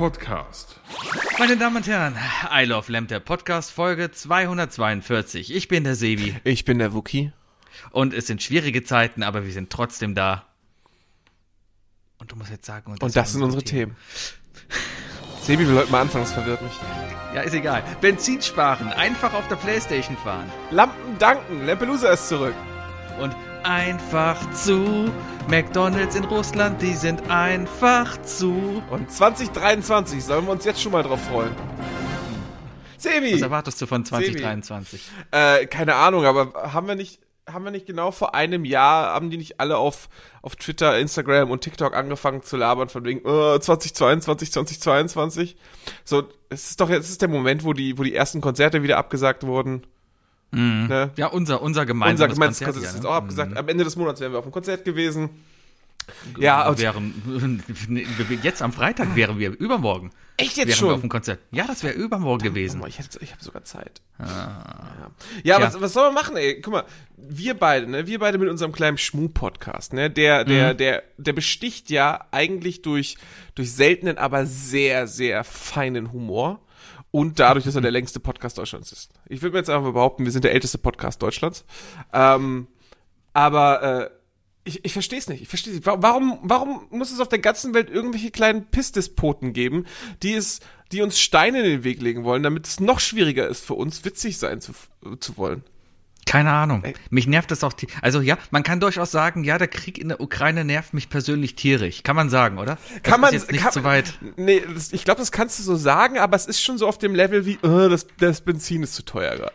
Podcast. Meine Damen und Herren, I Love Lamp, der Podcast, Folge 242. Ich bin der Sebi. Ich bin der Wookie. Und es sind schwierige Zeiten, aber wir sind trotzdem da. Und du musst jetzt sagen, und das, und das sind unsere Themen. Sebi will heute mal anfangen, das verwirrt mich. Ja, ist egal. Benzin sparen, einfach auf der Playstation fahren. Lampen danken, Lampelusa ist zurück. Und einfach zu. McDonalds in Russland, die sind einfach zu. Und 2023, sollen wir uns jetzt schon mal drauf freuen? Sebi! Was erwartest du von 2023? Äh, keine Ahnung, aber haben wir nicht haben wir nicht genau vor einem Jahr, haben die nicht alle auf, auf Twitter, Instagram und TikTok angefangen zu labern von wegen äh, 2022, 2022? So, es ist doch jetzt ist der Moment, wo die, wo die ersten Konzerte wieder abgesagt wurden. Mhm. Ne? Ja, unser, unser gemeinsames unser Konzert, Konzert ist jetzt ne? auch abgesagt. Mhm. Am Ende des Monats wären wir auf dem Konzert gewesen. Ja, wären, jetzt am Freitag wären wir übermorgen. Echt jetzt schon? auf dem Konzert. Ja, das wäre übermorgen gewesen. Oh, ich, habe sogar Zeit. Ah. Ja, ja was, was soll man machen, ey? Guck mal, wir beide, ne? Wir beide mit unserem kleinen Schmu-Podcast, ne? Der, der, mhm. der, der besticht ja eigentlich durch, durch seltenen, aber sehr, sehr feinen Humor und dadurch, dass er der längste Podcast Deutschlands ist. Ich würde mir jetzt einfach behaupten, wir sind der älteste Podcast Deutschlands. Ähm, aber äh, ich, ich verstehe es nicht. Ich verstehe nicht. Warum, warum muss es auf der ganzen Welt irgendwelche kleinen Pissdespoten geben, die es, die uns Steine in den Weg legen wollen, damit es noch schwieriger ist für uns, witzig sein zu, zu wollen? Keine Ahnung. Mich nervt das auch. Also ja, man kann durchaus sagen, ja, der Krieg in der Ukraine nervt mich persönlich tierisch. Kann man sagen, oder? Das kann man jetzt nicht kann, so weit. Nee, das, ich glaube, das kannst du so sagen, aber es ist schon so auf dem Level wie, uh, das, das Benzin ist zu teuer gerade.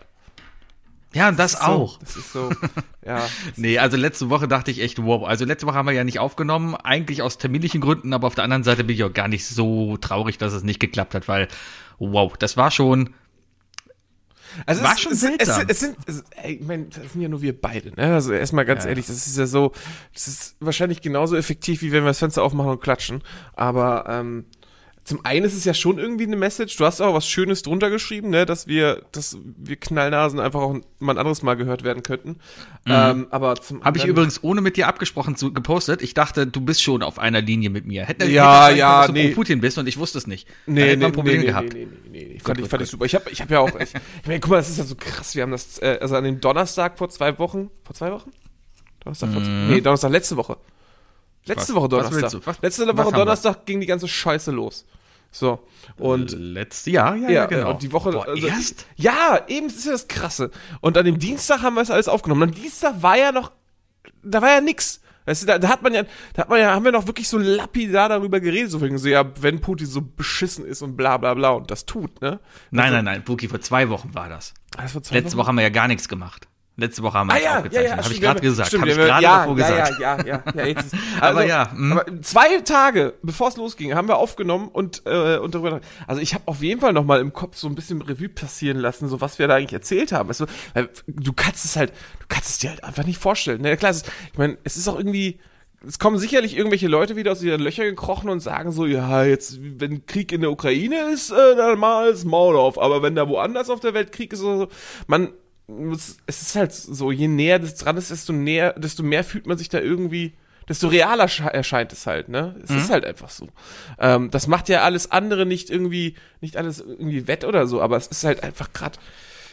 Ja, das, das auch. So, das ist so, ja. nee, also letzte Woche dachte ich echt, wow. Also letzte Woche haben wir ja nicht aufgenommen, eigentlich aus terminlichen Gründen, aber auf der anderen Seite bin ich auch gar nicht so traurig, dass es nicht geklappt hat, weil, wow, das war schon, also war es, schon es, seltsam. Es, es, sind, es, ich meine, das sind ja nur wir beide, ne? Also erstmal ganz ja. ehrlich, das ist ja so, das ist wahrscheinlich genauso effektiv, wie wenn wir das Fenster aufmachen und klatschen. Aber ähm, zum einen ist es ja schon irgendwie eine Message. Du hast auch was Schönes drunter geschrieben, ne, dass wir, dass wir Knallnasen einfach auch mal ein anderes Mal gehört werden könnten. Mhm. Ähm, aber zum habe ich übrigens ohne mit dir abgesprochen zu, gepostet. Ich dachte, du bist schon auf einer Linie mit mir. Hätte, ja, hätte ja, dass nee. du Putin bist und ich wusste es nicht. Nee, da hätte nee, ein Problem nee, gehabt. Nee, nee, nee, nee. Fand, gut, ich, fand gut. ich super. Ich habe ich hab ja auch, ich, ich meine, guck mal, das ist ja so krass. Wir haben das, äh, also an dem Donnerstag vor zwei Wochen, vor zwei Wochen? Donnerstag, mhm. nee, Donnerstag letzte Woche. Letzte was, Woche Donnerstag. Letzte Woche Donnerstag ging die ganze Scheiße los. So. Und letztes Jahr, ja, ja, ja, genau. Und die Woche. Boah, also, erst? Ja, eben, das ist ja das Krasse. Und an dem Dienstag haben wir es alles aufgenommen. Und am Dienstag war ja noch, da war ja nix. Weißt du, da, da hat man ja, da hat man ja, haben wir noch wirklich so lapidar darüber geredet, so wegen so, ja, wenn Putin so beschissen ist und bla bla bla und das tut, ne? Nein, also, nein, nein, Puki, vor zwei Wochen war das. das war Letzte Wochen? Woche haben wir ja gar nichts gemacht. Letzte Woche haben wir ah, ja, aufgezeichnet. Ja, ja, Habe ich gerade gesagt. Habe ich gerade ja, davor gesagt. Ja, ja, ja, ja. Jetzt ist, also, aber ja. Mh. Aber zwei Tage, bevor es losging, haben wir aufgenommen und, äh, und darüber. Also ich habe auf jeden Fall noch mal im Kopf so ein bisschen Revue passieren lassen, so was wir da eigentlich erzählt haben. Also, du kannst es halt, du kannst es dir halt einfach nicht vorstellen. Ne? Klar, ist, ich meine, es ist auch irgendwie es kommen sicherlich irgendwelche Leute wieder aus ihren Löchern gekrochen und sagen so, ja, jetzt, wenn Krieg in der Ukraine ist, äh, dann mal das Maul auf. Aber wenn da woanders auf der Welt Krieg ist, so, man, es ist halt so, je näher das dran ist, desto näher, desto mehr fühlt man sich da irgendwie, desto realer erscheint es halt, ne? Es mhm. ist halt einfach so. Ähm, das macht ja alles andere nicht irgendwie, nicht alles irgendwie wett oder so, aber es ist halt einfach gerade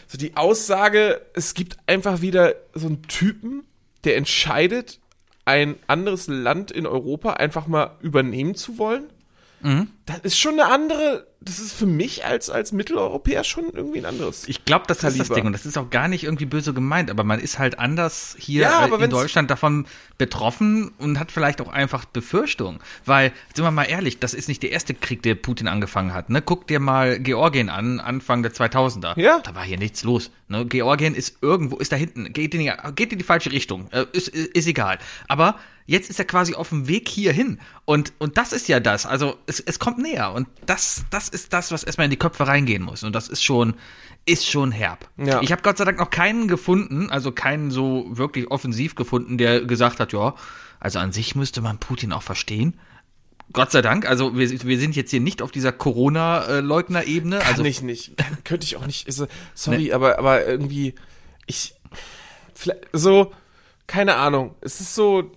so die Aussage, es gibt einfach wieder so einen Typen, der entscheidet, ein anderes Land in Europa einfach mal übernehmen zu wollen. Mhm. Das ist schon eine andere das ist für mich als, als Mitteleuropäer schon irgendwie ein anderes. Ich glaube, das ist das Ding. Und das ist auch gar nicht irgendwie böse gemeint, aber man ist halt anders hier ja, in Deutschland davon betroffen und hat vielleicht auch einfach Befürchtungen. Weil, sind wir mal ehrlich, das ist nicht der erste Krieg, der Putin angefangen hat. Ne? Guck dir mal Georgien an, Anfang der 2000er. Ja. Da war hier nichts los. Ne? Georgien ist irgendwo, ist da hinten, geht in die, geht in die falsche Richtung. Äh, ist, ist, ist egal. Aber jetzt ist er quasi auf dem Weg hierhin. Und, und das ist ja das. Also es, es kommt näher. Und das, das ist das, was erstmal in die Köpfe reingehen muss. Und das ist schon, ist schon herb. Ja. Ich habe Gott sei Dank noch keinen gefunden, also keinen so wirklich offensiv gefunden, der gesagt hat, ja, also an sich müsste man Putin auch verstehen. Gott sei Dank, also wir, wir sind jetzt hier nicht auf dieser Corona-Leugner-Ebene. Kann also, ich nicht, könnte ich auch nicht. Sorry, ne. aber, aber irgendwie, ich, so, keine Ahnung. Es ist so,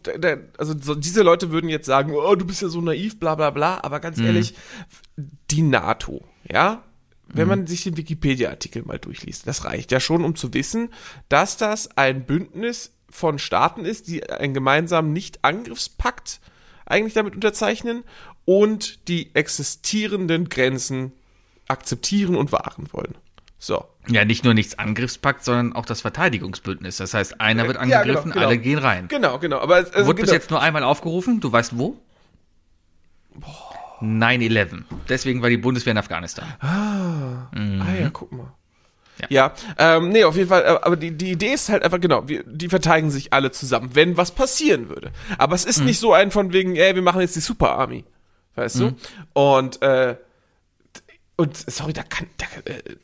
also so, diese Leute würden jetzt sagen, oh, du bist ja so naiv, bla bla bla. Aber ganz mhm. ehrlich, die NATO, ja, wenn man sich den Wikipedia-Artikel mal durchliest, das reicht ja schon, um zu wissen, dass das ein Bündnis von Staaten ist, die einen gemeinsamen Nicht-Angriffspakt eigentlich damit unterzeichnen und die existierenden Grenzen akzeptieren und wahren wollen. So. Ja, nicht nur nichts Angriffspakt, sondern auch das Verteidigungsbündnis. Das heißt, einer wird angegriffen, ja, genau, genau. alle gehen rein. Genau, genau. Aber also, Wurde genau. bis jetzt nur einmal aufgerufen? Du weißt wo? 9-11. Deswegen war die Bundeswehr in Afghanistan. Ah, mhm. ah ja, guck mal. Ja, ja ähm, nee, auf jeden Fall, äh, aber die, die Idee ist halt einfach, genau, wir, die verteidigen sich alle zusammen, wenn was passieren würde. Aber es ist mhm. nicht so ein von wegen, ey, wir machen jetzt die Super Army. Weißt mhm. du? Und, äh, und, sorry, da kann, da, äh,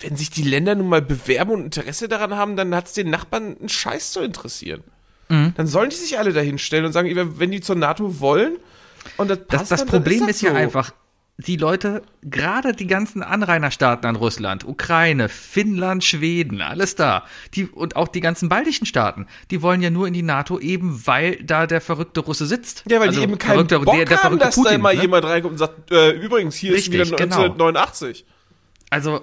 wenn sich die Länder nun mal bewerben und Interesse daran haben, dann hat es den Nachbarn einen Scheiß zu interessieren. Mhm. Dann sollen die sich alle dahin stellen und sagen, wenn die zur NATO wollen und das passt, Das, das dann, Problem dann ist, ist ja so. einfach, die Leute, gerade die ganzen Anrainerstaaten an Russland, Ukraine, Finnland, Schweden, alles da, die, und auch die ganzen baltischen Staaten, die wollen ja nur in die NATO eben, weil da der verrückte Russe sitzt. Ja, weil also die eben keinen Bock der, der haben, dass Putin, da immer ne? jemand reinkommt und sagt, äh, übrigens, hier Richtig, ist wieder 1989. Genau. Also,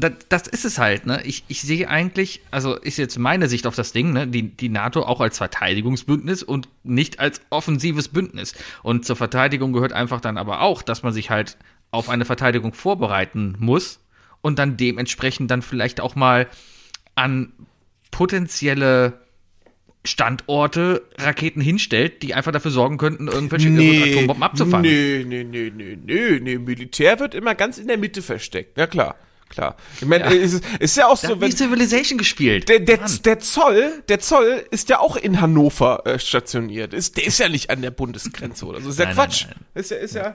das, das ist es halt, ne? Ich, ich sehe eigentlich, also ist jetzt meine Sicht auf das Ding, ne? Die, die NATO auch als Verteidigungsbündnis und nicht als offensives Bündnis. Und zur Verteidigung gehört einfach dann aber auch, dass man sich halt auf eine Verteidigung vorbereiten muss und dann dementsprechend dann vielleicht auch mal an potenzielle Standorte Raketen hinstellt, die einfach dafür sorgen könnten, irgendwelche nee, Atombomben abzufangen. Nee, nee, nee, nee, nee, nee. Militär wird immer ganz in der Mitte versteckt. Ja klar klar. Ich meine, ja. ist, ist ja auch so, da wenn Civilization gespielt. Der, der, der, Zoll, der Zoll ist ja auch in Hannover äh, stationiert. Ist, der ist ja nicht an der Bundesgrenze oder so. Ist ja nein, Quatsch. Nein, nein. Ist ja, ist ja,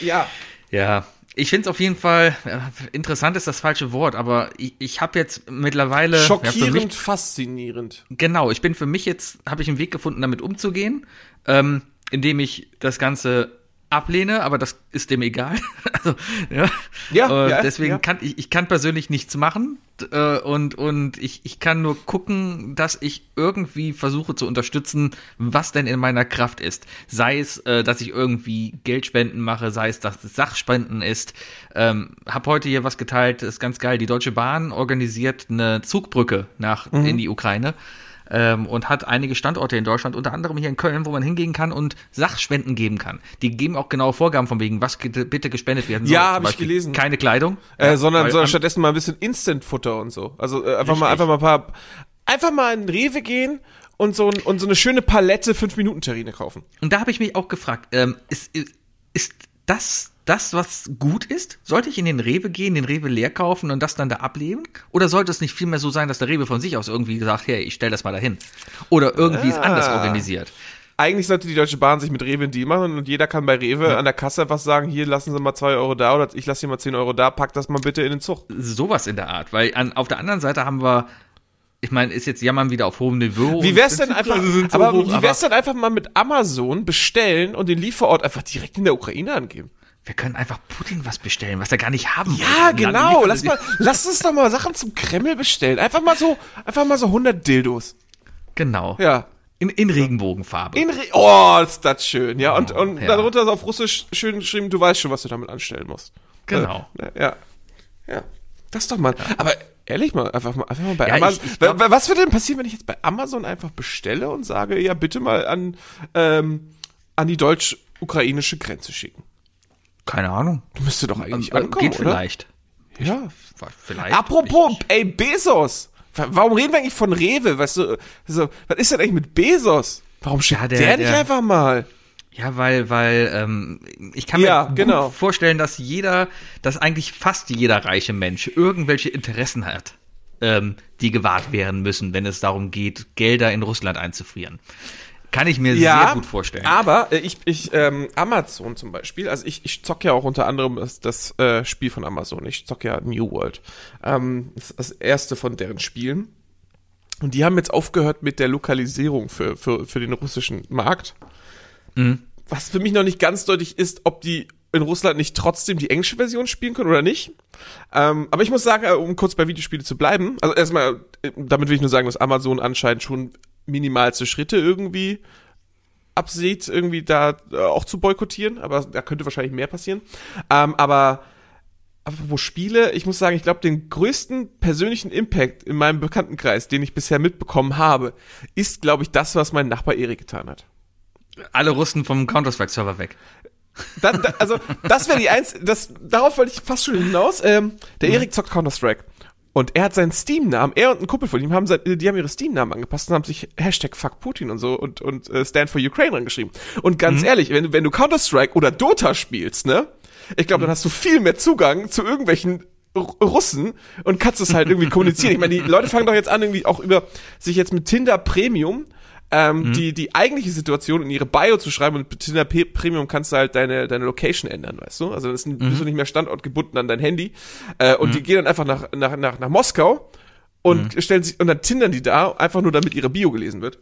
ja. Ja. Ich finde es auf jeden Fall, äh, interessant ist das falsche Wort, aber ich, ich habe jetzt mittlerweile. Schockierend, ja, mich, faszinierend. Genau, ich bin für mich jetzt, habe ich einen Weg gefunden, damit umzugehen, ähm, indem ich das Ganze ablehne, aber das ist dem egal. also, ja. ja, äh, ja deswegen ja. kann ich, ich kann persönlich nichts machen äh, und, und ich, ich kann nur gucken, dass ich irgendwie versuche zu unterstützen, was denn in meiner Kraft ist. Sei es, äh, dass ich irgendwie Geldspenden mache, sei es, dass es Sachspenden ist. Ähm, hab heute hier was geteilt, ist ganz geil. Die Deutsche Bahn organisiert eine Zugbrücke nach mhm. in die Ukraine ähm, und hat einige Standorte in Deutschland, unter anderem hier in Köln, wo man hingehen kann und Sachspenden geben kann. Die geben auch genaue Vorgaben von wegen, was bitte gespendet werden soll. Ja, habe ich gelesen. Keine Kleidung. Äh, ja, sondern, sondern stattdessen mal ein bisschen Instant-Futter und so. Also äh, einfach richtig. mal einfach mal ein paar, einfach mal in Rewe gehen und so, und so eine schöne Palette 5-Minuten-Terrine kaufen. Und da habe ich mich auch gefragt, ähm, ist, ist das das, was gut ist? Sollte ich in den Rewe gehen, den Rewe leer kaufen und das dann da ableben? Oder sollte es nicht vielmehr so sein, dass der Rewe von sich aus irgendwie sagt, hey, ich stell das mal dahin? Oder irgendwie ah. ist anders organisiert? Eigentlich sollte die Deutsche Bahn sich mit Rewe einen Deal machen und jeder kann bei Rewe ja. an der Kasse einfach sagen, hier lassen Sie mal zwei Euro da oder ich lasse hier mal zehn Euro da, pack das mal bitte in den Zug. Sowas in der Art, weil an, auf der anderen Seite haben wir ich meine, ist jetzt jammern wieder auf hohem Niveau. Wie wär's denn einfach, so aber hoch, wie wär's denn einfach mal mit Amazon bestellen und den Lieferort einfach direkt in der Ukraine angeben? Wir können einfach Putin was bestellen, was er gar nicht haben Ja, will. genau. Lass mal, lass uns doch mal Sachen zum Kreml bestellen. Einfach mal so, einfach mal so 100 Dildos. Genau. Ja. In, in Regenbogenfarbe. In Re oh, ist das schön. Ja, und, und ja. darunter ist auf Russisch schön geschrieben, du weißt schon, was du damit anstellen musst. Genau. Ja. Ja. Das doch mal. Ja. Aber ehrlich mal, einfach mal, einfach mal bei ja, Amazon. Ich, ich glaub, was würde denn passieren, wenn ich jetzt bei Amazon einfach bestelle und sage, ja, bitte mal an, ähm, an die deutsch-ukrainische Grenze schicken? Keine Ahnung. Müsste doch eigentlich äh, ankommen, Geht oder? vielleicht. Ja, vielleicht. Apropos, ey, Bezos. Warum reden wir eigentlich von Rewe? Weißt du, so, was ist denn eigentlich mit Bezos? Warum schickt ja, der, der, nicht der, einfach mal? Ja, weil, weil ähm, ich kann mir ja, genau. vorstellen, dass jeder, dass eigentlich fast jeder reiche Mensch irgendwelche Interessen hat, ähm, die gewahrt werden müssen, wenn es darum geht, Gelder in Russland einzufrieren. Kann ich mir ja, sehr gut vorstellen. Aber äh, ich, ich ähm, Amazon zum Beispiel, also ich, ich zocke ja auch unter anderem das, das äh, Spiel von Amazon. Ich zocke ja New World. Ähm, das ist das erste von deren Spielen. Und die haben jetzt aufgehört mit der Lokalisierung für, für, für den russischen Markt. Mhm. Was für mich noch nicht ganz deutlich ist, ob die in Russland nicht trotzdem die englische Version spielen können oder nicht. Ähm, aber ich muss sagen, äh, um kurz bei Videospiele zu bleiben, also erstmal, äh, damit will ich nur sagen, dass Amazon anscheinend schon minimalste Schritte irgendwie absieht, irgendwie da äh, auch zu boykottieren, aber da könnte wahrscheinlich mehr passieren. Ähm, aber apropos Spiele, ich muss sagen, ich glaube, den größten persönlichen Impact in meinem Bekanntenkreis, den ich bisher mitbekommen habe, ist, glaube ich, das, was mein Nachbar Erik getan hat. Alle Russen vom Counter-Strike-Server weg. Dann, da, also, das wäre die eins, das, darauf wollte ich fast schon hinaus. Ähm, der mhm. Erik zockt Counter-Strike. Und er hat seinen Steam-Namen, er und ein Kumpel von ihm haben, die haben ihre Steam-Namen angepasst und haben sich Hashtag Fuck Putin und so und, und uh, Stand for Ukraine angeschrieben. Und ganz mhm. ehrlich, wenn, wenn du Counter-Strike oder Dota spielst, ne, ich glaube, dann hast du viel mehr Zugang zu irgendwelchen Russen und kannst es halt irgendwie kommunizieren. Ich meine, die Leute fangen doch jetzt an, irgendwie auch über sich jetzt mit Tinder Premium ähm, mhm. die, die eigentliche Situation in ihre Bio zu schreiben und mit Tinder P Premium kannst du halt deine, deine Location ändern, weißt du? Also dann ist, mhm. bist du nicht mehr standortgebunden an dein Handy. Äh, und mhm. die gehen dann einfach nach, nach, nach, nach Moskau und mhm. stellen sich, und dann tindern die da, einfach nur damit ihre Bio gelesen wird.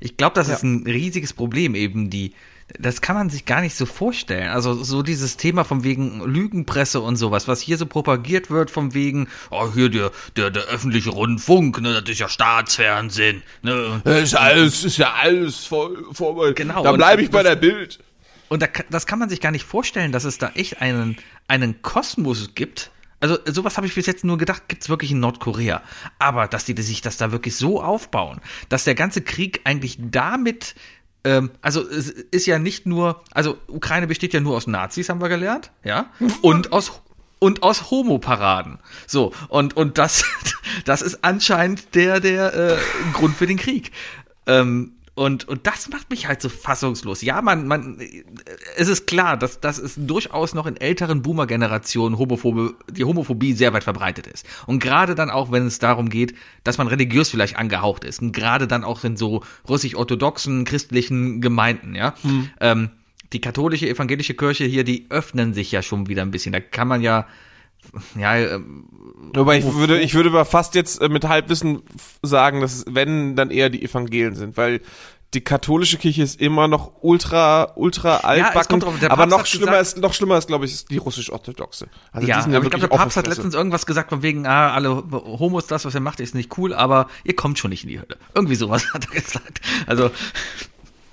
Ich glaube, das ja. ist ein riesiges Problem, eben die, das kann man sich gar nicht so vorstellen. Also so dieses Thema von wegen Lügenpresse und sowas, was hier so propagiert wird, von wegen, oh, hier der, der, der öffentliche Rundfunk, ne, das ist ja Staatsfernsehen. Ne. Das ist alles, ist ja alles voll, voll Genau. Da bleibe ich bei das, der Bild. Und da, das kann man sich gar nicht vorstellen, dass es da echt einen, einen Kosmos gibt, also sowas habe ich bis jetzt nur gedacht, gibt es wirklich in Nordkorea. Aber dass die sich das da wirklich so aufbauen, dass der ganze Krieg eigentlich damit ähm, also es ist ja nicht nur, also Ukraine besteht ja nur aus Nazis, haben wir gelernt, ja, und aus und aus Homoparaden. So, und, und das, das ist anscheinend der, der äh, Grund für den Krieg. Ähm, und, und das macht mich halt so fassungslos. Ja, man, man, es ist klar, dass, dass es durchaus noch in älteren Boomer-Generationen Homophobe, die Homophobie sehr weit verbreitet ist. Und gerade dann auch, wenn es darum geht, dass man religiös vielleicht angehaucht ist. Und gerade dann auch in so russisch-orthodoxen christlichen Gemeinden, ja. Hm. Ähm, die katholische, evangelische Kirche hier, die öffnen sich ja schon wieder ein bisschen. Da kann man ja, ja, ähm, Wobei ich würde, ich würde aber fast jetzt äh, mit Halbwissen sagen, dass wenn dann eher die Evangelien sind, weil die katholische Kirche ist immer noch ultra, ultra altbacken. Ja, drauf, aber noch schlimmer gesagt, ist, noch schlimmer ist, glaube ich, ist die russisch-orthodoxe. Also ja, aber ich glaube, der Papst hat letztens irgendwas gesagt von wegen, ah, alle Homos, das, was er macht, ist nicht cool, aber ihr kommt schon nicht in die Hölle. Irgendwie sowas hat er gesagt. Also,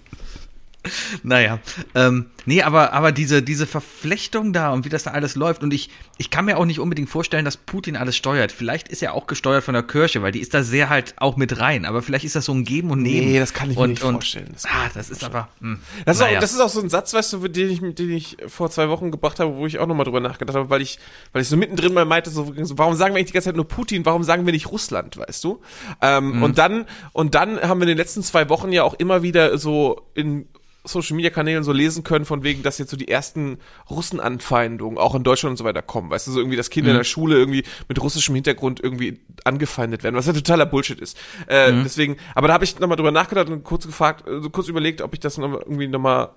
naja, ähm, nee, aber, aber diese, diese Verflechtung da und wie das da alles läuft und ich, ich kann mir auch nicht unbedingt vorstellen, dass Putin alles steuert. Vielleicht ist er auch gesteuert von der Kirche, weil die ist da sehr halt auch mit rein, aber vielleicht ist das so ein Geben und Nehmen. Nee, das kann ich und, mir nicht und, vorstellen. Das ah, das ist aber, mh, hm, das, ist naja. auch, das ist auch so ein Satz, weißt du, den ich, den ich vor zwei Wochen gebracht habe, wo ich auch nochmal drüber nachgedacht habe, weil ich, weil ich so mittendrin mal meinte, so, warum sagen wir eigentlich die ganze Zeit nur Putin, warum sagen wir nicht Russland, weißt du? Ähm, mhm. Und dann, und dann haben wir in den letzten zwei Wochen ja auch immer wieder so in Social Media Kanälen so lesen können, von wegen, dass jetzt so die ersten Russenanfeindungen auch in Deutschland und so weiter kommen. Weißt du, so irgendwie, dass Kinder mhm. in der Schule irgendwie mit russischem Hintergrund irgendwie angefeindet werden, was ja totaler Bullshit ist. Äh, mhm. Deswegen, aber da habe ich nochmal drüber nachgedacht und kurz gefragt, so kurz überlegt, ob ich das noch irgendwie nochmal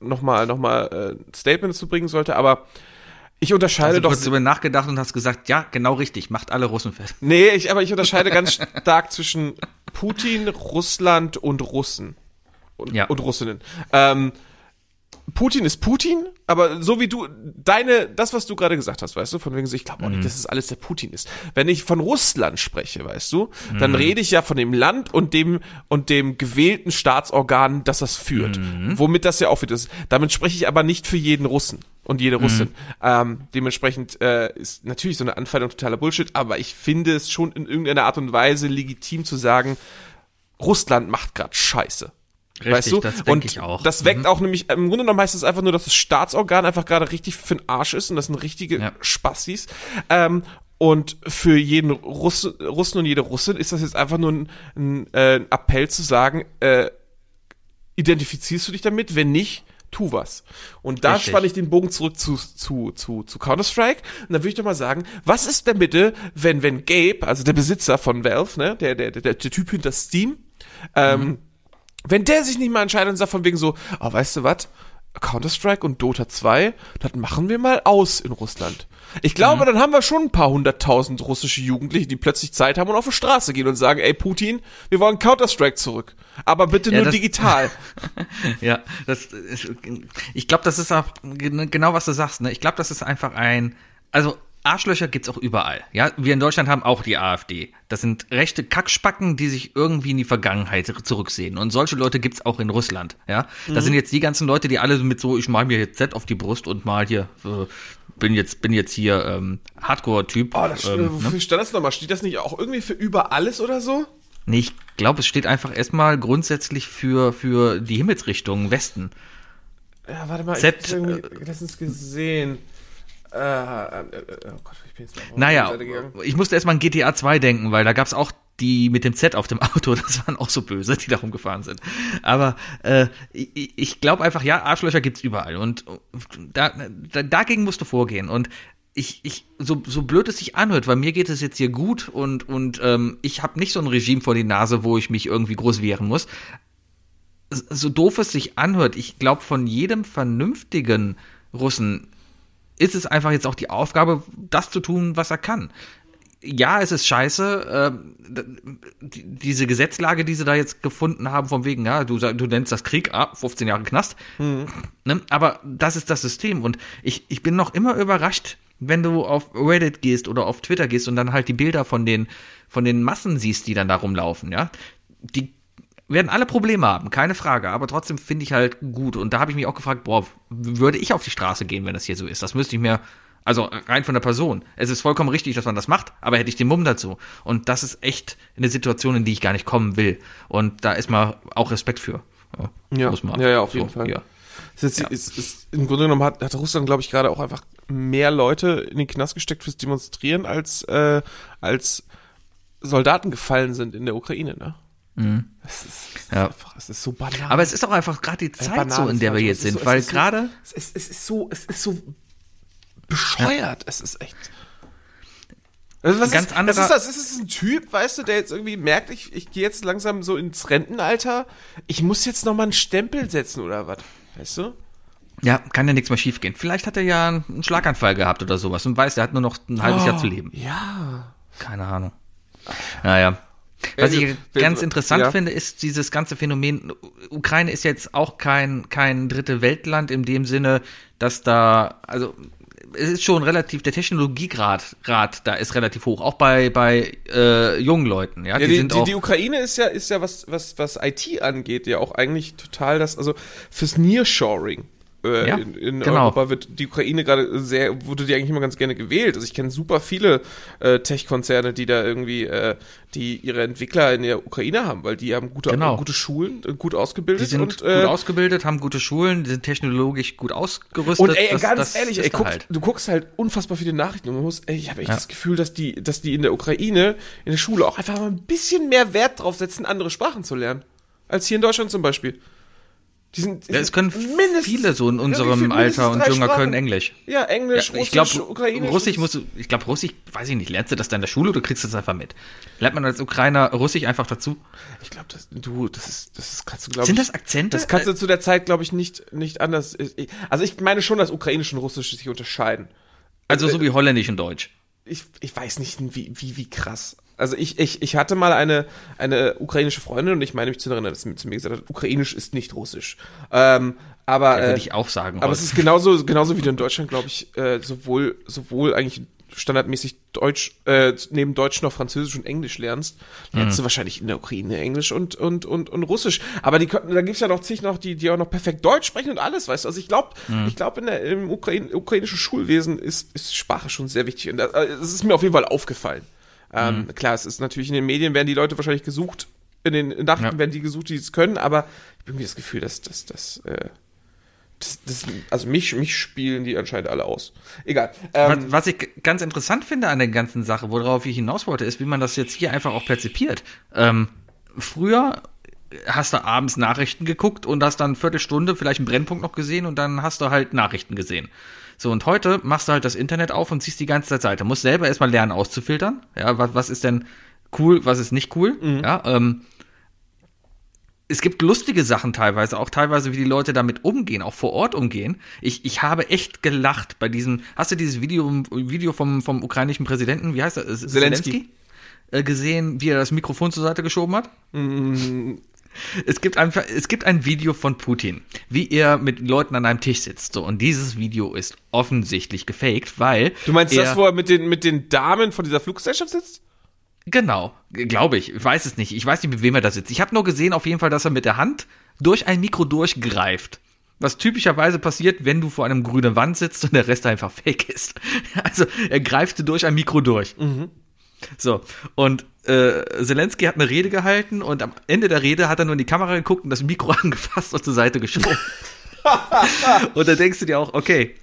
nochmal nochmal äh, Statements zu bringen sollte, aber ich unterscheide also, doch. Du hast darüber nachgedacht und hast gesagt, ja, genau richtig, macht alle Russen fest. Nee, ich, aber ich unterscheide ganz stark zwischen Putin, Russland und Russen und, ja. und Russinnen. Ähm, Putin ist Putin, aber so wie du, deine, das, was du gerade gesagt hast, weißt du, von wegen ich glaube auch nicht, mhm. dass es alles der Putin ist. Wenn ich von Russland spreche, weißt du, dann mhm. rede ich ja von dem Land und dem, und dem gewählten Staatsorgan, das das führt. Mhm. Womit das ja auch wieder ist. Damit spreche ich aber nicht für jeden Russen und jede Russin. Mhm. Ähm, dementsprechend äh, ist natürlich so eine Anfeindung totaler Bullshit, aber ich finde es schon in irgendeiner Art und Weise legitim zu sagen, Russland macht grad Scheiße. Richtig, weißt du? das denke ich auch. Das weckt mhm. auch nämlich, im Grunde genommen heißt es einfach nur, dass das Staatsorgan einfach gerade richtig für den Arsch ist und das sind richtige ja. Spassis. Ähm, und für jeden Russ, Russen und jede Russin ist das jetzt einfach nur ein, ein, äh, ein Appell zu sagen, äh, identifizierst du dich damit? Wenn nicht, tu was. Und da Richtig. spanne ich den Bogen zurück zu, zu, zu, zu Counter-Strike. Und da würde ich doch mal sagen, was ist denn bitte, wenn, wenn Gabe, also der Besitzer von Valve, ne, der, der, der, der Typ hinter Steam, ähm, mhm wenn der sich nicht mal entscheidet und sagt von wegen so, oh, weißt du was? Counter-Strike und Dota 2, das machen wir mal aus in Russland. Ich glaube, mhm. dann haben wir schon ein paar hunderttausend russische Jugendliche, die plötzlich Zeit haben und auf die Straße gehen und sagen, ey Putin, wir wollen Counter-Strike zurück. Aber bitte ja, nur das, digital. ja, das, ich glaube, das ist auch genau, was du sagst. Ne? Ich glaube, das ist einfach ein, also Arschlöcher gibt's auch überall. Ja, wir in Deutschland haben auch die AfD. Das sind rechte Kackspacken, die sich irgendwie in die Vergangenheit zurücksehen. Und solche Leute gibt's auch in Russland. Ja, mhm. das sind jetzt die ganzen Leute, die alle mit so, ich mal mir jetzt Z auf die Brust und mal hier äh, bin jetzt bin jetzt hier ähm, Hardcore-Typ. Oh, das, ähm, wofür ne? stand das nochmal? Steht das nicht auch irgendwie für über alles oder so? Nee, ich glaube, es steht einfach erstmal grundsätzlich für, für die Himmelsrichtung Westen. Ja, warte mal, Z, ich habe letztens gesehen. Äh, äh, äh, oh Gott, ich bin jetzt mal Naja, ich musste erstmal an GTA 2 denken, weil da gab es auch die mit dem Z auf dem Auto, das waren auch so böse, die da rumgefahren sind. Aber äh, ich, ich glaube einfach, ja, Arschlöcher gibt's überall und da, da, dagegen musst du vorgehen. Und ich, ich, so, so blöd es sich anhört, weil mir geht es jetzt hier gut und, und ähm, ich habe nicht so ein Regime vor die Nase, wo ich mich irgendwie groß wehren muss. So doof es sich anhört, ich glaube, von jedem vernünftigen Russen ist es einfach jetzt auch die Aufgabe, das zu tun, was er kann. Ja, es ist scheiße, äh, diese Gesetzlage, die sie da jetzt gefunden haben, von wegen, ja, du, du nennst das Krieg, ah, 15 Jahre Knast. Mhm. Ne? Aber das ist das System und ich, ich bin noch immer überrascht, wenn du auf Reddit gehst oder auf Twitter gehst und dann halt die Bilder von den, von den Massen siehst, die dann da rumlaufen, ja, die werden alle Probleme haben, keine Frage, aber trotzdem finde ich halt gut. Und da habe ich mich auch gefragt, boah, würde ich auf die Straße gehen, wenn das hier so ist? Das müsste ich mir, also rein von der Person. Es ist vollkommen richtig, dass man das macht, aber hätte ich den Mumm dazu. Und das ist echt eine Situation, in die ich gar nicht kommen will. Und da ist mal auch Respekt für. Ja, muss man ja, ja, auf so, jeden Fall. Ja. Ist, ja. ist, ist, Im Grunde genommen hat, hat Russland, glaube ich, gerade auch einfach mehr Leute in den Knast gesteckt fürs Demonstrieren, als, äh, als Soldaten gefallen sind in der Ukraine, ne? Mhm. Es ist, ja. einfach, es ist so banal. Aber es ist auch einfach gerade die Zeit so, in der wir jetzt sind, so, weil gerade. es, ist, es ist so, es ist so bescheuert. Ja. Es ist echt. Also was ganz ist, anderer. Ist das? Ist es ein Typ, weißt du, der jetzt irgendwie merkt, ich, ich gehe jetzt langsam so ins Rentenalter. Ich muss jetzt noch mal einen Stempel setzen oder was? Weißt du? Ja, kann ja nichts mehr schiefgehen. Vielleicht hat er ja einen Schlaganfall gehabt oder sowas und weiß, er hat nur noch ein halbes oh, Jahr zu leben. Ja. Keine Ahnung. Naja. Was ich ganz interessant ja. finde, ist dieses ganze Phänomen. Ukraine ist jetzt auch kein, kein dritte Weltland in dem Sinne, dass da, also es ist schon relativ, der Technologiegrad Grad, da ist relativ hoch, auch bei, bei äh, jungen Leuten. Ja, ja die, die, die, die, Ukraine ist ja, ist ja was, was, was IT angeht, ja auch eigentlich total das, also fürs Nearshoring äh, ja, in, in genau. Europa wird die Ukraine gerade sehr, wurde die eigentlich immer ganz gerne gewählt. Also ich kenne super viele äh, Tech-Konzerne, die da irgendwie, äh, die ihre Entwickler in der Ukraine haben, weil die haben gute, genau. gute Schulen, äh, gut ausgebildet. Die sind und, äh, gut ausgebildet, haben gute Schulen, die sind technologisch gut ausgerüstet. Und ey, das, ganz das ehrlich, ey, guck, halt. du guckst halt unfassbar viele Nachrichten und man muss, ey, ich habe echt ja. das Gefühl, dass die, dass die in der Ukraine, in der Schule auch einfach mal ein bisschen mehr Wert drauf setzen, andere Sprachen zu lernen. Als hier in Deutschland zum Beispiel. Die sind, ja, es können viele so in unserem ja, Alter und Jünger können Englisch. Ja, Englisch, ja, ich Russisch, glaub, Ukrainisch. Russisch musst du, ich glaube, Russisch, weiß ich nicht, lernst du das da in der Schule oder kriegst du das einfach mit? Lernt man als Ukrainer Russisch einfach dazu? Ich glaube, das, du, das ist, das kannst du, glaube Sind das Akzente? Das kannst du zu der Zeit, glaube ich, nicht, nicht anders. Also ich meine schon, dass Ukrainisch und Russisch sich unterscheiden. Also, also so wie Holländisch und Deutsch. Ich, ich weiß nicht, wie, wie, wie krass. Also ich, ich, ich hatte mal eine, eine ukrainische Freundin und ich meine mich zu erinnern, dass sie zu mir gesagt hat, ukrainisch ist nicht russisch. Ähm, aber ja, würde äh, ich auch sagen. Aber heute. es ist genauso, genauso wie in Deutschland, glaube ich, äh, sowohl, sowohl eigentlich standardmäßig Deutsch, äh, neben Deutsch noch Französisch und Englisch lernst, lernst mhm. du wahrscheinlich in der Ukraine Englisch und, und, und, und Russisch. Aber die, da gibt's ja noch zig noch, die, die auch noch perfekt Deutsch sprechen und alles, weißt du. Also ich glaube, mhm. ich glaube, in der, im Ukraine, ukrainischen Schulwesen ist, ist Sprache schon sehr wichtig. Und das, äh, das ist mir auf jeden Fall aufgefallen. Ähm, mhm. Klar, es ist natürlich in den Medien werden die Leute wahrscheinlich gesucht, in den Nachrichten ja. werden die gesucht, die es können, aber ich habe irgendwie das Gefühl, dass das, das, äh, das, das, also mich, mich spielen die anscheinend alle aus. Egal. Ähm, was, was, ich ganz interessant finde an der ganzen Sache, worauf ich hinaus wollte, ist, wie man das jetzt hier einfach auch perzipiert. Ähm, früher hast du abends Nachrichten geguckt und hast dann eine Viertelstunde vielleicht einen Brennpunkt noch gesehen und dann hast du halt Nachrichten gesehen. So, und heute machst du halt das Internet auf und siehst die ganze Zeit Seite. Musst selber erstmal lernen auszufiltern. Ja, was, was ist denn cool, was ist nicht cool? Mhm. Ja, ähm, es gibt lustige Sachen teilweise, auch teilweise, wie die Leute damit umgehen, auch vor Ort umgehen. Ich, ich habe echt gelacht bei diesem, hast du dieses Video, Video vom, vom ukrainischen Präsidenten, wie heißt er? Zelensky. Zelensky? Äh, gesehen, wie er das Mikrofon zur Seite geschoben hat? Mm, Es gibt einfach, es gibt ein Video von Putin, wie er mit Leuten an einem Tisch sitzt. So, und dieses Video ist offensichtlich gefaked, weil. Du meinst das, wo er mit den, mit den Damen von dieser Fluggesellschaft sitzt? Genau, glaube ich. Ich weiß es nicht. Ich weiß nicht, mit wem er da sitzt. Ich habe nur gesehen, auf jeden Fall, dass er mit der Hand durch ein Mikro durchgreift. Was typischerweise passiert, wenn du vor einem grünen Wand sitzt und der Rest einfach fake ist. Also er greift durch ein Mikro durch. Mhm. So, und äh, Zelensky hat eine Rede gehalten und am Ende der Rede hat er nur in die Kamera geguckt und das Mikro angefasst und zur Seite geschoben. und da denkst du dir auch, okay,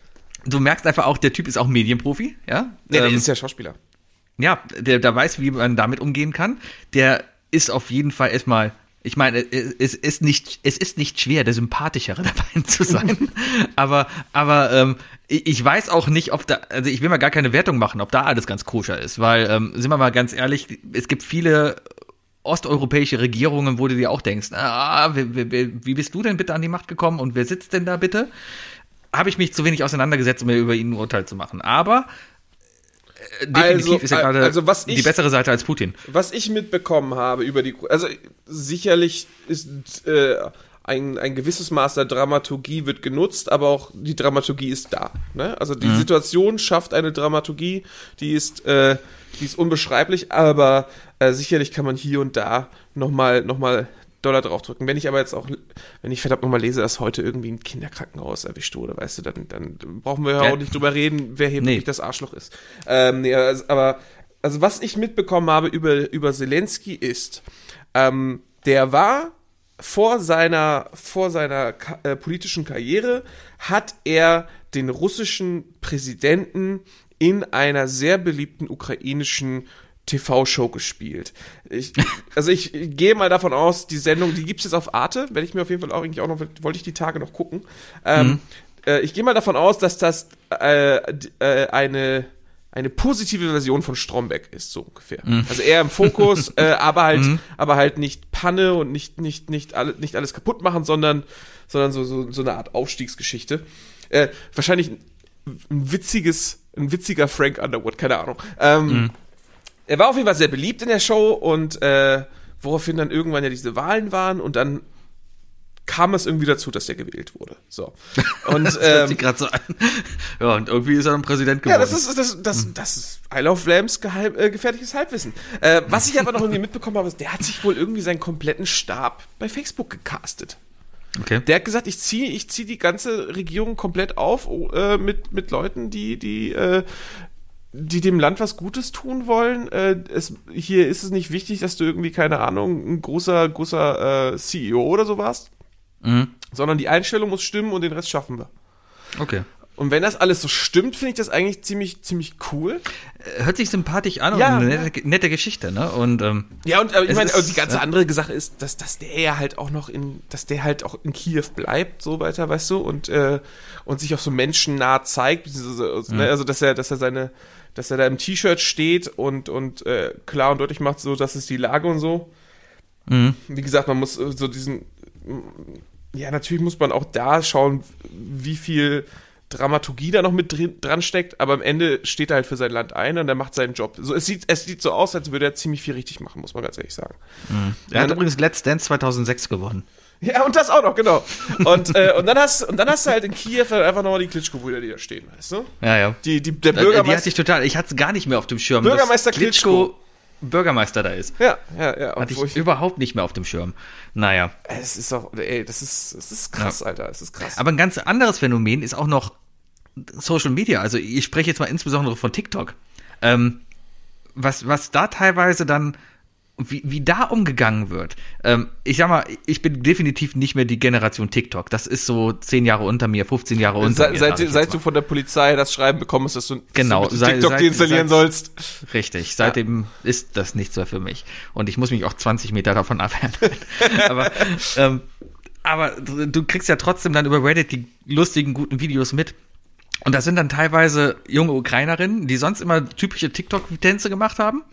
du merkst einfach auch, der Typ ist auch Medienprofi, ja? Nee, ähm, der ist ja Schauspieler. Ja, der, der weiß, wie man damit umgehen kann. Der ist auf jeden Fall erstmal ich meine, es ist nicht, es ist nicht schwer, der sympathischere dabei zu sein. aber, aber ähm, ich weiß auch nicht, ob da, also ich will mal gar keine Wertung machen, ob da alles ganz koscher ist, weil, ähm, sind wir mal ganz ehrlich, es gibt viele osteuropäische Regierungen, wo du dir auch denkst, ah, wie, wie, wie bist du denn bitte an die Macht gekommen und wer sitzt denn da bitte? Habe ich mich zu wenig auseinandergesetzt, um mir über ihn ein Urteil zu machen. Aber definitiv also, ist er gerade also was ich, die bessere Seite als Putin. Was ich mitbekommen habe über die, also sicherlich ist äh, ein, ein gewisses Maß der Dramaturgie wird genutzt, aber auch die Dramaturgie ist da. Ne? Also die mhm. Situation schafft eine Dramaturgie, die ist, äh, die ist unbeschreiblich, aber äh, sicherlich kann man hier und da nochmal noch mal Dollar draufdrücken. Wenn ich aber jetzt auch, wenn ich verdammt nochmal lese, dass heute irgendwie ein Kinderkrankenhaus erwischt wurde, weißt du, dann, dann brauchen wir ja, auch nicht drüber reden, wer hier nee. wirklich das Arschloch ist. Ähm, nee, also, aber, also was ich mitbekommen habe über, über Zelensky ist, ähm, der war vor seiner, vor seiner äh, politischen Karriere, hat er den russischen Präsidenten in einer sehr beliebten ukrainischen TV-Show gespielt. Ich, also ich, gehe mal davon aus, die Sendung, die gibt es jetzt auf Arte, werde ich mir auf jeden Fall auch eigentlich auch noch, wollte ich die Tage noch gucken. Ähm, mhm. äh, ich gehe mal davon aus, dass das äh, äh, eine eine positive Version von Stromberg ist, so ungefähr. Mhm. Also eher im Fokus, äh, aber halt, mhm. aber halt nicht Panne und nicht, nicht, nicht, alle, nicht alles kaputt machen, sondern, sondern so, so, so eine Art Aufstiegsgeschichte. Äh, wahrscheinlich ein, ein witziges, ein witziger Frank Underwood, keine Ahnung. Ähm, mhm er war auf jeden Fall sehr beliebt in der Show und äh, woraufhin dann irgendwann ja diese Wahlen waren und dann kam es irgendwie dazu, dass er gewählt wurde. So. Und, das hört ähm, sich gerade so an. Ja, und irgendwie ist er dann Präsident geworden. Ja, das ist, das, das, hm. das ist I Love Lambs geheim, äh, gefährliches Halbwissen. Äh, was ich aber noch irgendwie mitbekommen habe, ist, der hat sich wohl irgendwie seinen kompletten Stab bei Facebook gecastet. Okay. Der hat gesagt, ich ziehe ich zieh die ganze Regierung komplett auf äh, mit, mit Leuten, die, die äh, die dem Land was Gutes tun wollen. Äh, es, hier ist es nicht wichtig, dass du irgendwie, keine Ahnung, ein großer, großer äh, CEO oder so warst. Mhm. Sondern die Einstellung muss stimmen und den Rest schaffen wir. Okay. Und wenn das alles so stimmt, finde ich das eigentlich ziemlich, ziemlich cool. Äh, hört sich sympathisch an ja, und eine nette, nette, Geschichte, ne? Und, ähm, ja, und ich meine, die ganze andere Sache ist, dass, dass der ja halt auch noch in, dass der halt auch in Kiew bleibt, so weiter, weißt du, und, äh, und sich auch so menschennah zeigt, ne? mhm. also dass er, dass er seine, dass er da im T-Shirt steht und, und äh, klar und deutlich macht, so, das ist die Lage und so. Mhm. Wie gesagt, man muss äh, so diesen, ja, natürlich muss man auch da schauen, wie viel Dramaturgie da noch mit drin, dran steckt, aber am Ende steht er halt für sein Land ein und er macht seinen Job. So, es, sieht, es sieht so aus, als würde er ziemlich viel richtig machen, muss man ganz ehrlich sagen. Mhm. Er hat übrigens Let's Dance 2006 gewonnen. Ja, und das auch noch, genau. Und, äh, und, dann, hast, und dann hast du halt in Kiew halt einfach nochmal die Klitschko-Brüder, die da stehen, weißt du? Ja, ja. Die, die, der Bürgermeister. Die hatte ich total, ich hatte es gar nicht mehr auf dem Schirm. Bürgermeister Klitschko, Klitschko Bürgermeister da ist. Ja, ja, ja. Hatte ich, ich überhaupt nicht mehr auf dem Schirm. Naja. Es ist doch, ey, das ist, das ist krass, ja. Alter, es ist krass. Aber ein ganz anderes Phänomen ist auch noch Social Media. Also ich spreche jetzt mal insbesondere von TikTok. Ähm, was, was da teilweise dann wie, wie da umgegangen wird. Ähm, ich sag mal, ich bin definitiv nicht mehr die Generation TikTok. Das ist so zehn Jahre unter mir, 15 Jahre unter Se, mir. Seit, seit du von der Polizei das Schreiben bekommst, dass du, genau, dass du TikTok seit, installieren seit, sollst. Richtig, seitdem ja. ist das nichts mehr für mich. Und ich muss mich auch 20 Meter davon abwehren. aber, ähm, aber du kriegst ja trotzdem dann über Reddit die lustigen, guten Videos mit. Und das sind dann teilweise junge Ukrainerinnen, die sonst immer typische TikTok-Tänze gemacht haben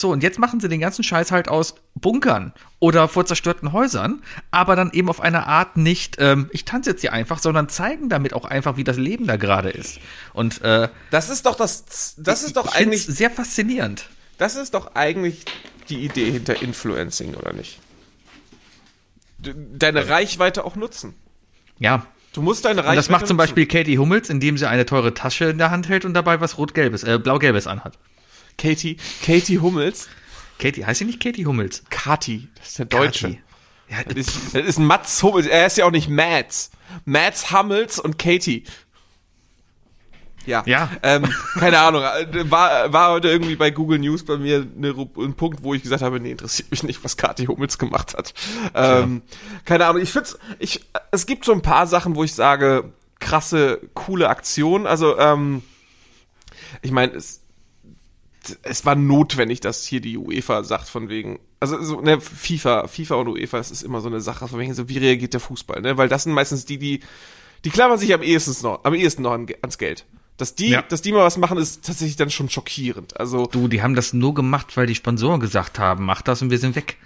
so, und jetzt machen sie den ganzen Scheiß halt aus Bunkern oder vor zerstörten Häusern, aber dann eben auf eine Art nicht, ähm, ich tanze jetzt hier einfach, sondern zeigen damit auch einfach, wie das Leben da gerade ist. Und äh, das ist doch das, das ist doch ich eigentlich sehr faszinierend. Das ist doch eigentlich die Idee hinter Influencing, oder nicht? deine Reichweite auch nutzen. Ja. Du musst deine Reichweite. Und das macht zum Beispiel Katie Hummels, indem sie eine teure Tasche in der Hand hält und dabei was rot-gelbes, äh, blau-gelbes anhat. Katie, Katie Hummels. Katie, heißt sie nicht Katie Hummels? Kati, das ist der Deutsche. Ja, das, ist, das ist Mats Hummels, er ist ja auch nicht Mats. Mats Hummels und Katie. Ja. ja. Ähm, keine Ahnung. War, war heute irgendwie bei Google News bei mir eine, ein Punkt, wo ich gesagt habe, nee, interessiert mich nicht, was Kathi Hummels gemacht hat. Ähm, keine Ahnung. Ich find's, ich, es gibt so ein paar Sachen, wo ich sage, krasse, coole Aktion. Also, ähm, ich meine, es, es war notwendig, dass hier die UEFA sagt von wegen, also so ne FIFA, FIFA und UEFA, es ist immer so eine Sache von wegen so, wie reagiert der Fußball, ne? Weil das sind meistens die, die, die klammern sich am ehesten noch, am ehesten noch ans Geld. Dass die, ja. dass die mal was machen, ist tatsächlich dann schon schockierend. Also du, die haben das nur gemacht, weil die Sponsoren gesagt haben, mach das und wir sind weg.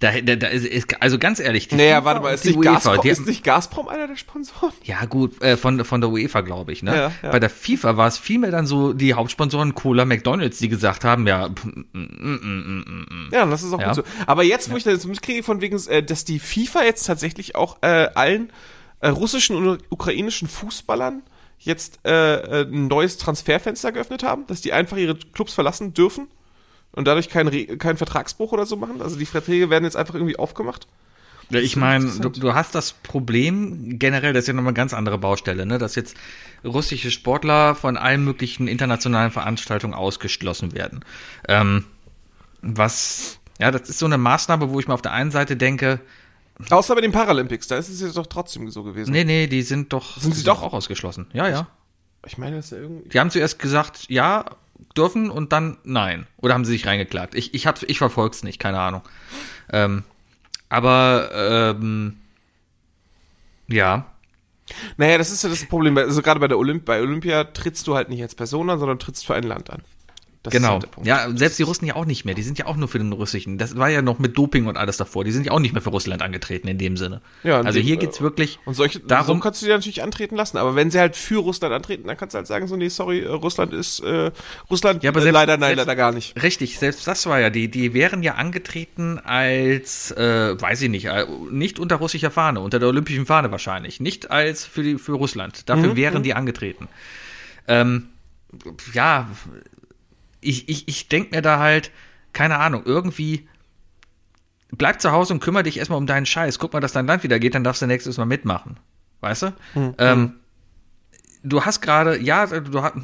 Da, da, da ist, also ganz ehrlich, die naja, warte mal, ist nicht, UEFA, Gazprom, ist nicht Gazprom einer der Sponsoren? Ja, gut, äh, von, von der UEFA, glaube ich, ne? Ja, ja. Bei der FIFA war es vielmehr dann so die Hauptsponsoren Cola, McDonalds, die gesagt haben, ja, mm, mm, mm, ja, das ist auch ja. gut so. Aber jetzt, wo ich das mitkriege, von wegen, äh, dass die FIFA jetzt tatsächlich auch äh, allen äh, russischen und ukrainischen Fußballern jetzt äh, äh, ein neues Transferfenster geöffnet haben, dass die einfach ihre Clubs verlassen dürfen und dadurch keinen kein Vertragsbruch oder so machen. Also die Verträge werden jetzt einfach irgendwie aufgemacht. Ja, ich meine, du, du, hast das Problem generell, das ist ja nochmal eine ganz andere Baustelle, ne, dass jetzt russische Sportler von allen möglichen internationalen Veranstaltungen ausgeschlossen werden. Ähm, was, ja, das ist so eine Maßnahme, wo ich mir auf der einen Seite denke, Außer bei den Paralympics, da ist es jetzt doch trotzdem so gewesen. Nee, nee, die sind doch, sind sie doch auch ausgeschlossen. Ja, ja. Ich meine, das ist ja irgendwie. Die haben zuerst gesagt, ja, dürfen und dann nein. Oder haben sie sich reingeklagt? Ich, ich, ich verfolg's nicht, keine Ahnung. Ähm, aber, ähm, ja. Naja, das ist ja das Problem. Also gerade bei Olymp bei Olympia trittst du halt nicht als Person an, sondern trittst für ein Land an. Das genau. Halt ja, selbst die Russen ja auch nicht mehr. Die sind ja auch nur für den russischen. Das war ja noch mit Doping und alles davor. Die sind ja auch nicht mehr für Russland angetreten in dem Sinne. Ja, also dem, hier geht's wirklich und solche, darum. So kannst du die natürlich antreten lassen. Aber wenn sie halt für Russland antreten, dann kannst du halt sagen so, nee, sorry, äh, Russland ist äh, Russland. Ja, aber selbst, leider, nein, selbst, leider gar nicht. Richtig, selbst das war ja die. Die wären ja angetreten als, äh, weiß ich nicht, äh, nicht unter russischer Fahne, unter der olympischen Fahne wahrscheinlich, nicht als für die für Russland. Dafür mhm, wären mhm. die angetreten. Ähm, ja, ich, ich, ich denke mir da halt, keine Ahnung, irgendwie bleib zu Hause und kümmere dich erstmal um deinen Scheiß. Guck mal, dass dein Land wieder geht, dann darfst du nächstes Mal mitmachen. Weißt du? Mhm. Ähm, du hast gerade, ja, du hast,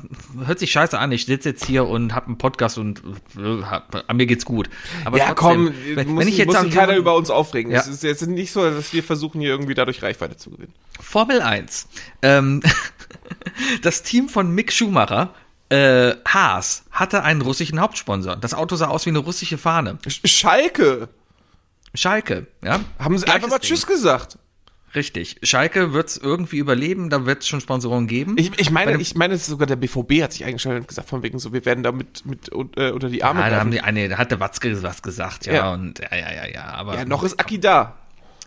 hört sich scheiße an, ich sitze jetzt hier und hab einen Podcast und äh, hab, mir geht's gut. Aber ja, trotzdem, komm, wenn, muss, wenn ich jetzt muss sich keiner über uns aufregen. Ja. Es ist jetzt nicht so, dass wir versuchen, hier irgendwie dadurch Reichweite zu gewinnen. Formel 1. Ähm, das Team von Mick Schumacher äh, Haas hatte einen russischen Hauptsponsor. Das Auto sah aus wie eine russische Fahne. Schalke. Schalke, ja. Haben sie einfach mal Ding. Tschüss gesagt. Richtig. Schalke wird es irgendwie überleben, da wird es schon Sponsoren geben. Ich, ich meine, ich meine, sogar der BVB hat sich eingeschaltet und gesagt, von wegen so, wir werden da mit, mit äh, unter die Arme. Ja, da haben die eine, da hat der Watzke was gesagt, ja, ja, und ja, ja, ja, ja, aber. Ja, noch ist Aki da.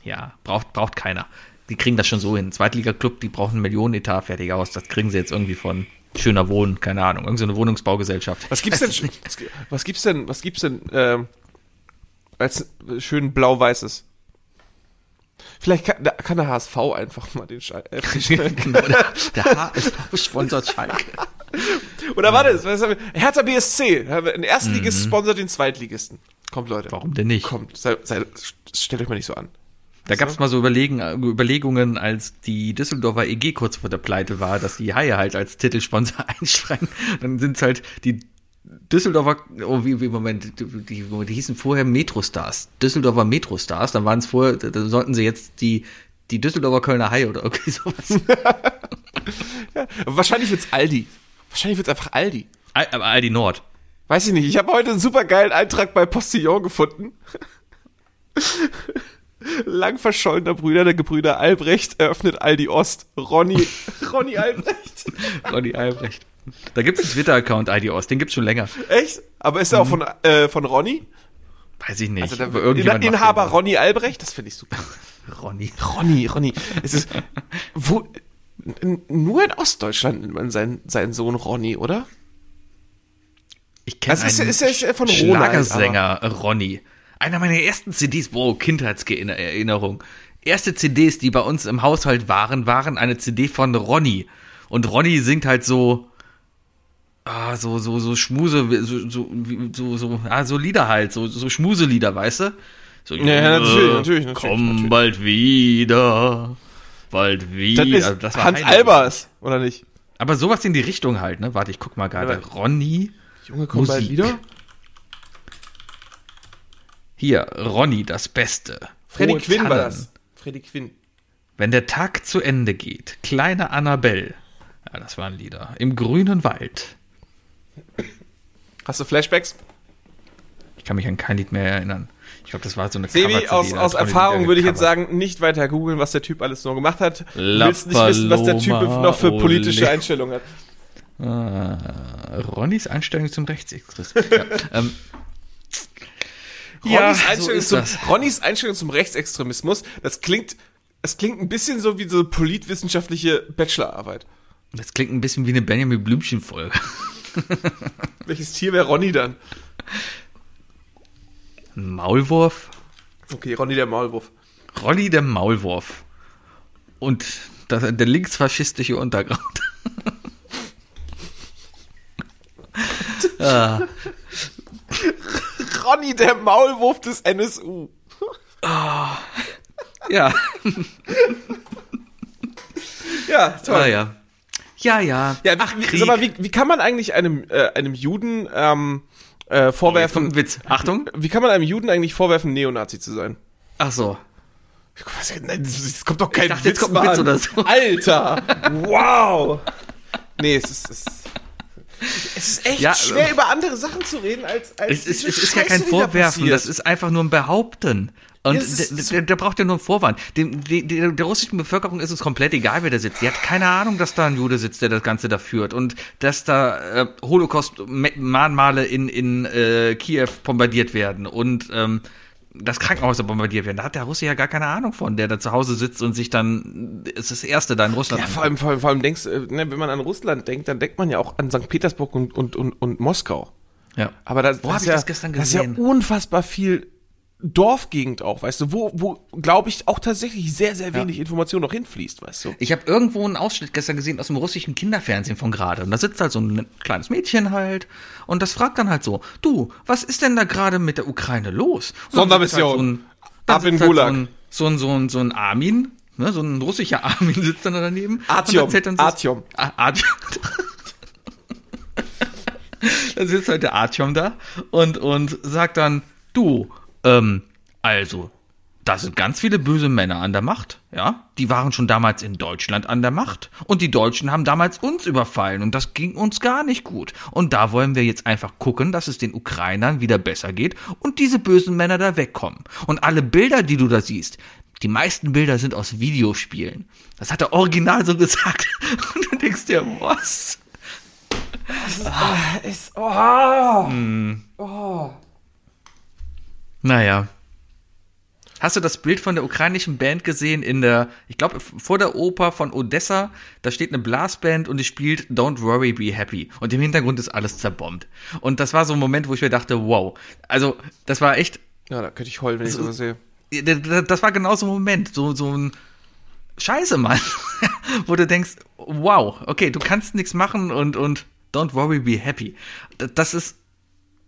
Ja, braucht, braucht keiner. Die kriegen das schon so hin. Zweitliga-Club, die brauchen einen Millionenetat fertig aus. Das kriegen sie jetzt irgendwie von schöner Wohnen, keine Ahnung, irgendeine Wohnungsbaugesellschaft. Was gibt's denn, was, was gibt's denn, was gibt's denn, ähm, als schön blau-weißes? Vielleicht kann, kann, der HSV einfach mal den Schalke. Äh, genau, der, der HSV sponsert Schalke. Oder warte, was haben wir? Hertha BSC, ein Erstligist mhm. sponsert den Zweitligisten. Kommt, Leute. Warum denn nicht? Kommt, sei, sei, stellt euch mal nicht so an. Da gab es mal so Überlegen, Überlegungen, als die Düsseldorfer EG kurz vor der Pleite war, dass die Haie halt als Titelsponsor einsteigen. Dann sind es halt die Düsseldorfer, oh, wie, wie Moment, die, die, hießen vorher Metrostars. Düsseldorfer Metrostars, dann waren es vorher, da sollten sie jetzt die, die Düsseldorfer Kölner Haie oder irgendwie sowas. ja, wahrscheinlich wird's Aldi. Wahrscheinlich wird's einfach Aldi. aber Aldi Nord. Weiß ich nicht. Ich habe heute einen super geilen Eintrag bei Postillon gefunden lang verschollener Brüder der Gebrüder Albrecht eröffnet Aldi Ost. Ronny, Ronny Albrecht. Ronny Albrecht. Da gibt es einen Twitter-Account Aldi Ost, den gibt's schon länger. Echt? Aber ist der mhm. auch von, äh, von Ronny? Weiß ich nicht. Also der irgendjemand Inhaber Ronny Albrecht, das finde ich super. Ronny. Ronny, Ronny. Es ist, wo, nur in Ostdeutschland nennt man seinen, seinen Sohn Ronny, oder? Ich kenne einen ist, ist, ist von Schlagersänger Ronny. Einer meiner ersten CDs, wow, Kindheitserinnerung. Erste CDs, die bei uns im Haushalt waren, waren eine CD von Ronny. Und Ronny singt halt so, ah, so, so, so Schmuse, so, so, so, so, ah, so Lieder halt, so, so Schmuselieder, weißt du? So, ja, ja, natürlich, natürlich, natürlich. Komm natürlich. bald wieder, bald wieder. Das, Also das war Hans Heide. Albers, oder nicht? Aber sowas in die Richtung halt, ne? Warte, ich guck mal gerade. Ja. Ronny, Junge, komm bald Musik. wieder. Hier, Ronny, das Beste. Freddy Hohe Quinn war Tannen. das. Freddy Quinn. Wenn der Tag zu Ende geht, kleine Annabelle. Ja, das waren Lieder. Im grünen Wald. Hast du Flashbacks? Ich kann mich an kein Lied mehr erinnern. Ich glaube, das war so eine Sebi, aus, aus Erfahrung würde ich jetzt sagen, nicht weiter googeln, was der Typ alles noch gemacht hat. Du willst nicht wissen, was der Typ noch für politische Ole. Einstellungen hat. Ah, Ronnys Einstellung zum Rechtsextremismus. ja, ähm, Ronnys, so Einstellung ist zum, das. Ronnys Einstellung zum Rechtsextremismus, das klingt, es klingt ein bisschen so wie so politwissenschaftliche Bachelorarbeit. Das klingt ein bisschen wie eine Benjamin Blümchen-Folge. Welches Tier wäre Ronny dann? Ein Maulwurf? Okay, Ronny der Maulwurf. Rolli der Maulwurf. Und das, der linksfaschistische Untergrund. ah, Ronny der Maulwurf des NSU. ja, Ja, toll. ah, ja. Ja, ja. Ja, wie, Ach, wie, Krieg. sag mal, wie, wie kann man eigentlich einem, äh, einem Juden ähm, äh, vorwerfen, ein Witz. Achtung. wie kann man einem Juden eigentlich vorwerfen, Neonazi zu sein? Ach so. Ich weiß, nein, das kommt doch kein dachte, Witz jetzt kommt ein Witz oder so. Alter, wow. Nee, es ist, es ist, es ist echt Ja, schwer, ähm, über andere Sachen zu reden, als, als Es ist, es ist ja kein da Vorwerfen, passiert. das ist einfach nur ein Behaupten. Und Ja, der, der, der braucht ja nur einen Vorwand. Dem, der, der, der russischen Bevölkerung ist es komplett egal, wer da sitzt. Die hat keine Ahnung, dass da ein Jude sitzt, der das Ganze da führt. Und dass da äh, Holocaust-Mahnmale in, in äh, Kiew bombardiert werden. Und ähm, dass Krankenhäuser bombardiert werden. Da hat der Russe ja gar keine Ahnung von, der da zu Hause sitzt und sich dann, ist das Erste da in Russland Ja, vor allem, vor allem, vor allem denkst, äh, ne, wenn man an Russland denkt, dann denkt man ja auch an St. Petersburg und, und, und, und Moskau. Ja. Aber das, Wo das hab ist ich ja, das gestern Das ist ja unfassbar viel Dorfgegend auch, weißt du, wo, wo glaube ich, auch tatsächlich sehr, sehr wenig Information noch hinfließt, weißt du. Ich habe irgendwo einen Ausschnitt gestern gesehen aus dem russischen Kinderfernsehen von gerade. Und da sitzt halt so ein kleines Mädchen halt. Und das fragt dann halt so, du, was ist denn da gerade mit der Ukraine los? Und Sondermission. Halt so ein, dann Ab in halt Gulag. So ein, so ein, so ein, so ein Armin, ne, so ein russischer Armin sitzt dann daneben. Artyom. Dann Artyom. Ah, Artyom. dann sitzt halt der Artyom da und, und sagt dann, du, ähm, also, da sind ganz viele böse Männer an der Macht, ja. Die waren schon damals in Deutschland an der Macht. Und die Deutschen haben damals uns überfallen und das ging uns gar nicht gut. Und da wollen wir jetzt einfach gucken, dass es den Ukrainern wieder besser geht und diese bösen Männer da wegkommen. Und alle Bilder, die du da siehst, die meisten Bilder sind aus Videospielen. Das hat er original so gesagt. Und du denkst dir, was? Ist, oh. Naja. Hast du das Bild von der ukrainischen Band gesehen in der, ich glaube, vor der Oper von Odessa, da steht eine Blasband und die spielt Don't Worry, Be Happy. Und im Hintergrund ist alles zerbombt. Und das war so ein Moment, wo ich mir dachte, wow. Also, das war echt, Ja, da könnte ich heulen, wenn ich So- sowas sehe. das war genau so ein Moment, so, so ein Scheiße, Mann. wo du denkst, wow, okay, du kannst nichts machen und, und don't worry, be happy. Das ist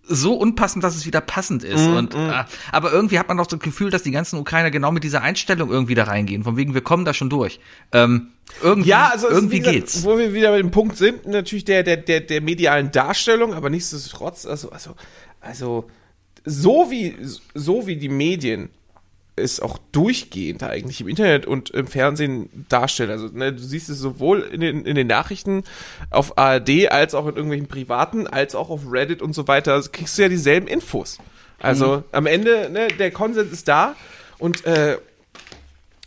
so unpassend, dass es wieder passend ist. und, äh, aber irgendwie hat man doch das Gefühl, dass die ganzen Ukrainer genau mit dieser Einstellung irgendwie da reingehen. Von wegen, wir kommen da schon durch. Ähm, irgendwie Ja, also irgendwie wie gesagt, geht's. Wo wir wieder bei dem Punkt sind, natürlich der, der, der, der medialen Darstellung, aber nichtsdestotrotz, also, also, also, so wie, so wie die Medien es auch durchgehend eigentlich im Internet und im Fernsehen darstellen. Also, ne, du siehst es sowohl in den, in den Nachrichten auf ARD als auch in irgendwelchen privaten, als auch auf Reddit und so weiter, also kriegst du ja dieselben Infos. Also, am Ende, ne, der Konsens ist da und, äh,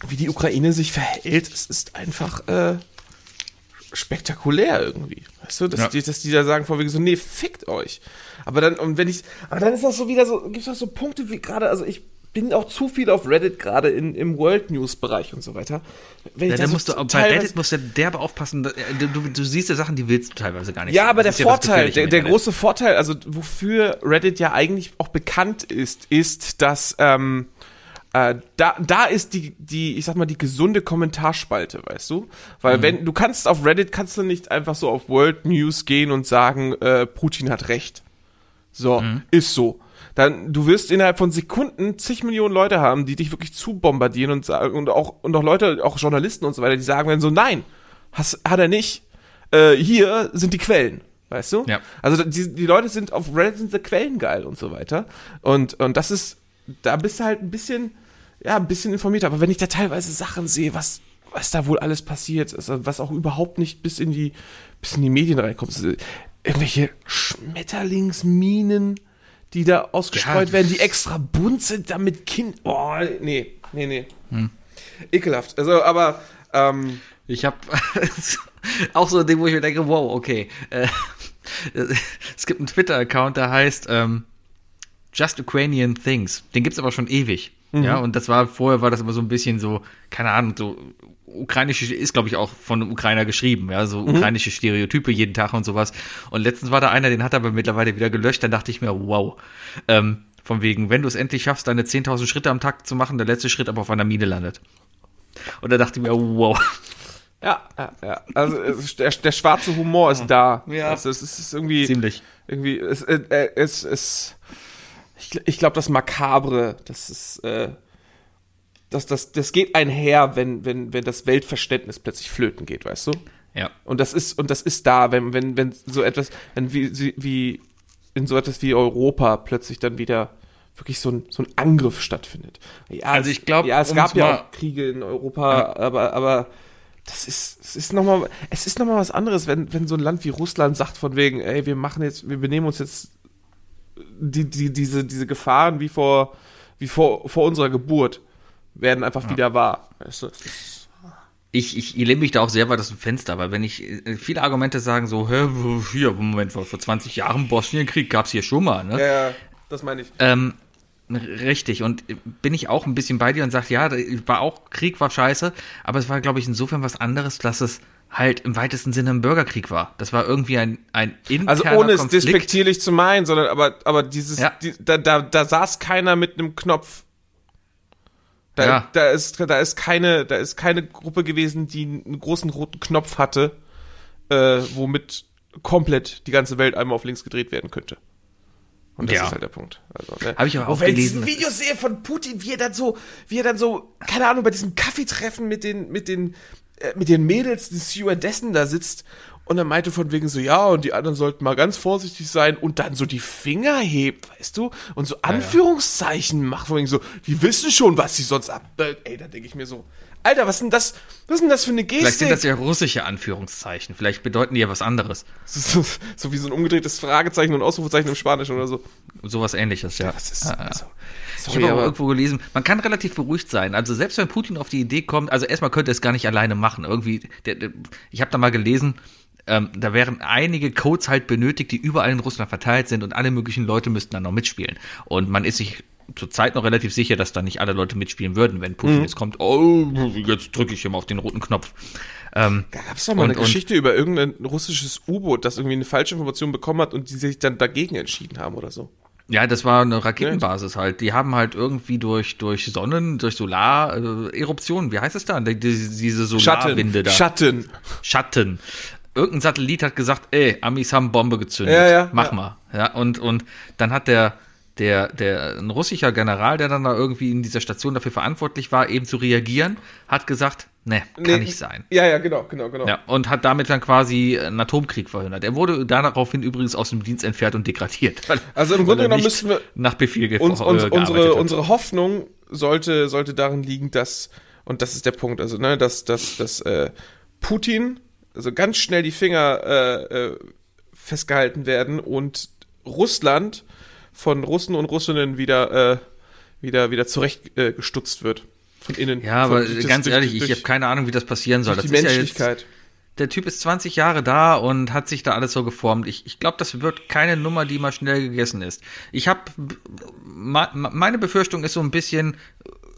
wie die Ukraine sich verhält, es ist einfach äh, spektakulär irgendwie. Weißt du, dass, Ja. die, dass die da sagen, vorwiegend so, nee, fickt euch. Aber dann, und wenn ich, aber dann ist das so wieder so, gibt es so Punkte wie gerade, also ich bin auch zu viel auf Reddit gerade im World News Bereich und so weiter. Wenn ja, da musst du, bei Reddit musst du derbe aufpassen. Du, du, du, siehst ja Sachen, die willst du teilweise gar nicht. Ja, aber das der Vorteil, der, der große Vorteil, also wofür Reddit ja eigentlich auch bekannt ist, ist, dass ähm, äh, da, da ist die, die, ich sag mal, die gesunde Kommentarspalte, weißt du? Weil mhm. wenn, du kannst auf Reddit, kannst du nicht einfach so auf World News gehen und sagen, äh, Putin hat recht. So, mhm. ist so dann du wirst innerhalb von Sekunden zig Millionen Leute haben, die dich wirklich zu bombardieren und sagen und auch und auch Leute, auch Journalisten und so weiter, die sagen werden so nein, has, hat er nicht. Äh, hier sind die Quellen. Weißt du? Ja. Also die, die Leute sind auf Reddit sind die Quellen geil und so weiter. Und, und das ist, da bist du halt ein bisschen, ja, ein bisschen informiert. Aber wenn ich da teilweise Sachen sehe, was, was da wohl alles passiert, also was auch überhaupt nicht bis in die, bis in die Medien reinkommt, irgendwelche Schmetterlingsminen, die da ausgestreut ja. werden, die extra bunt sind, damit Kind. Oh, nee, nee, nee. Hm. Ekelhaft. Also, aber. Ähm, ich habe auch so ein Ding, wo ich mir denke, wow, okay. Äh, es gibt einen Twitter-Account, der heißt ähm, Just Ukrainian Things. Den gibt's aber schon ewig. Mhm. Ja, und das war, vorher war das immer so ein bisschen so, keine Ahnung, so ukrainische, ist glaube ich auch von einem Ukrainer geschrieben, ja, so mhm. ukrainische Stereotype jeden Tag und sowas. Und letztens war da einer, den hat er aber mittlerweile wieder gelöscht, dann dachte ich mir, wow. Ähm, von wegen, wenn du es endlich schaffst, deine 10.000 Schritte am Tag zu machen, der letzte Schritt aber auf einer Mine landet. Und da dachte ich mir, wow. Ja, ja, ja. Also der, der schwarze Humor ist da. Ja. Also es ist irgendwie. Ziemlich. Irgendwie, es, äh, äh es, es, ich, ich glaube, das Makabre, das ist, äh, das, das, das geht einher, wenn, wenn, wenn das Weltverständnis plötzlich flöten geht, weißt du? Ja. Und das ist, und das ist da, wenn, wenn, wenn so etwas, wenn wie, wie in so etwas wie Europa plötzlich dann wieder wirklich so ein, so ein Angriff stattfindet. Ja, also ich glaube, ja, es gab ja auch Kriege in Europa, ja. aber, aber das ist, es ist nochmal, es ist nochmal was anderes, wenn, wenn so ein Land wie Russland sagt von wegen, ey, wir machen jetzt, wir benehmen uns jetzt die, die, diese, diese Gefahren wie vor, wie vor, vor unserer Geburt werden einfach ja. wieder wahr. Weißt du? ich, ich, ich lehne mich da auch sehr weit aus dem Fenster, weil wenn ich, äh, viele Argumente sagen so, hä, hier, Moment, vor, vor 20 Jahren Bosnienkrieg gab's hier schon mal, ne? Ja, das meine ich. Ähm, Richtig, und bin ich auch ein bisschen bei dir und sage, ja, war auch Krieg, war scheiße, aber es war, glaube ich, insofern was anderes, dass es halt im weitesten Sinne ein Bürgerkrieg war. Das war irgendwie ein, ein interner Also ohne es Konflikt. despektierlich zu meinen, sondern aber, aber dieses, ja. die, da, da, da saß keiner mit einem Knopf da, ja. da ist, da ist keine, da ist keine Gruppe gewesen, die einen großen roten Knopf hatte, äh, womit komplett die ganze Welt einmal auf links gedreht werden könnte. Und das ja. ist halt der Punkt. Also, ne? Habe ich aber auch wenn gelesen. Wenn ich Video sehe von Putin, wie er dann so, wie er dann so, keine Ahnung, bei diesem Kaffeetreffen mit den, mit den, mit den Mädels des Stewardessen da sitzt und er meinte von wegen so, ja, und die anderen sollten mal ganz vorsichtig sein und dann so die Finger hebt, weißt du? Und so Anführungszeichen ja, ja. macht, von wegen so, die wissen schon, was sie sonst ab. Ey, da denke ich mir so, Alter, was ist denn das, was ist denn das für eine Geste? Vielleicht sind das ja russische Anführungszeichen, vielleicht bedeuten die ja was anderes. So, so wie so ein umgedrehtes Fragezeichen und Ausrufezeichen im Spanischen oder so. Sowas ähnliches, ja. Das ist, also, Sorry, ich habe aber irgendwo gelesen, man kann relativ beruhigt sein. Also selbst wenn Putin auf die Idee kommt, also erstmal könnte er es gar nicht alleine machen. Irgendwie, der, der, ich habe da mal gelesen, ähm, da wären einige Codes halt benötigt, die überall in Russland verteilt sind und alle möglichen Leute müssten dann noch mitspielen. Und man ist sich zurzeit noch relativ sicher, dass da nicht alle Leute mitspielen würden, wenn Putin mhm. jetzt kommt, oh, jetzt drücke ich immer auf den roten Knopf. Ähm, da gab es doch mal und, eine Geschichte über irgendein russisches U-Boot, das irgendwie eine falsche Information bekommen hat und die sich dann dagegen entschieden haben oder so. Ja, das war eine Raketenbasis halt. Die haben halt irgendwie durch, durch Sonnen, durch Solareruptionen, äh, wie heißt es da? Die, diese Solarwinde da. Schatten. Schatten irgendein Satellit hat gesagt, ey, Amis haben Bombe gezündet. Ja, ja, Mach ja. mal. Ja, und, und dann hat der, der, der, ein russischer General, der dann da irgendwie in dieser Station dafür verantwortlich war, eben zu reagieren, hat gesagt, ne, kann nee, nicht sein. Ja, ja, genau, genau, genau. Ja, und hat damit dann quasi einen Atomkrieg verhindert. Er wurde daraufhin übrigens aus dem Dienst entfernt und degradiert. Also im Grunde genommen müssen wir nach Befehl uns, uns, unsere, unsere Hoffnung sollte, sollte darin liegen, dass, und das ist der Punkt, also, ne, dass, dass, dass äh, Putin also ganz schnell die Finger äh, äh, festgehalten werden und Russland von Russen und Russinnen wieder, äh, wieder, wieder zurechtgestutzt äh, wird. Von innen. Ja, aber von, ganz das, ehrlich, durch, ich habe keine Ahnung, wie das passieren soll. Das die Menschlichkeit. Ja der Typ ist 20 Jahre da und hat sich da alles so geformt. Ich, ich glaube, das wird keine Nummer, die mal schnell gegessen ist. Ich habe, meine Befürchtung ist so ein bisschen,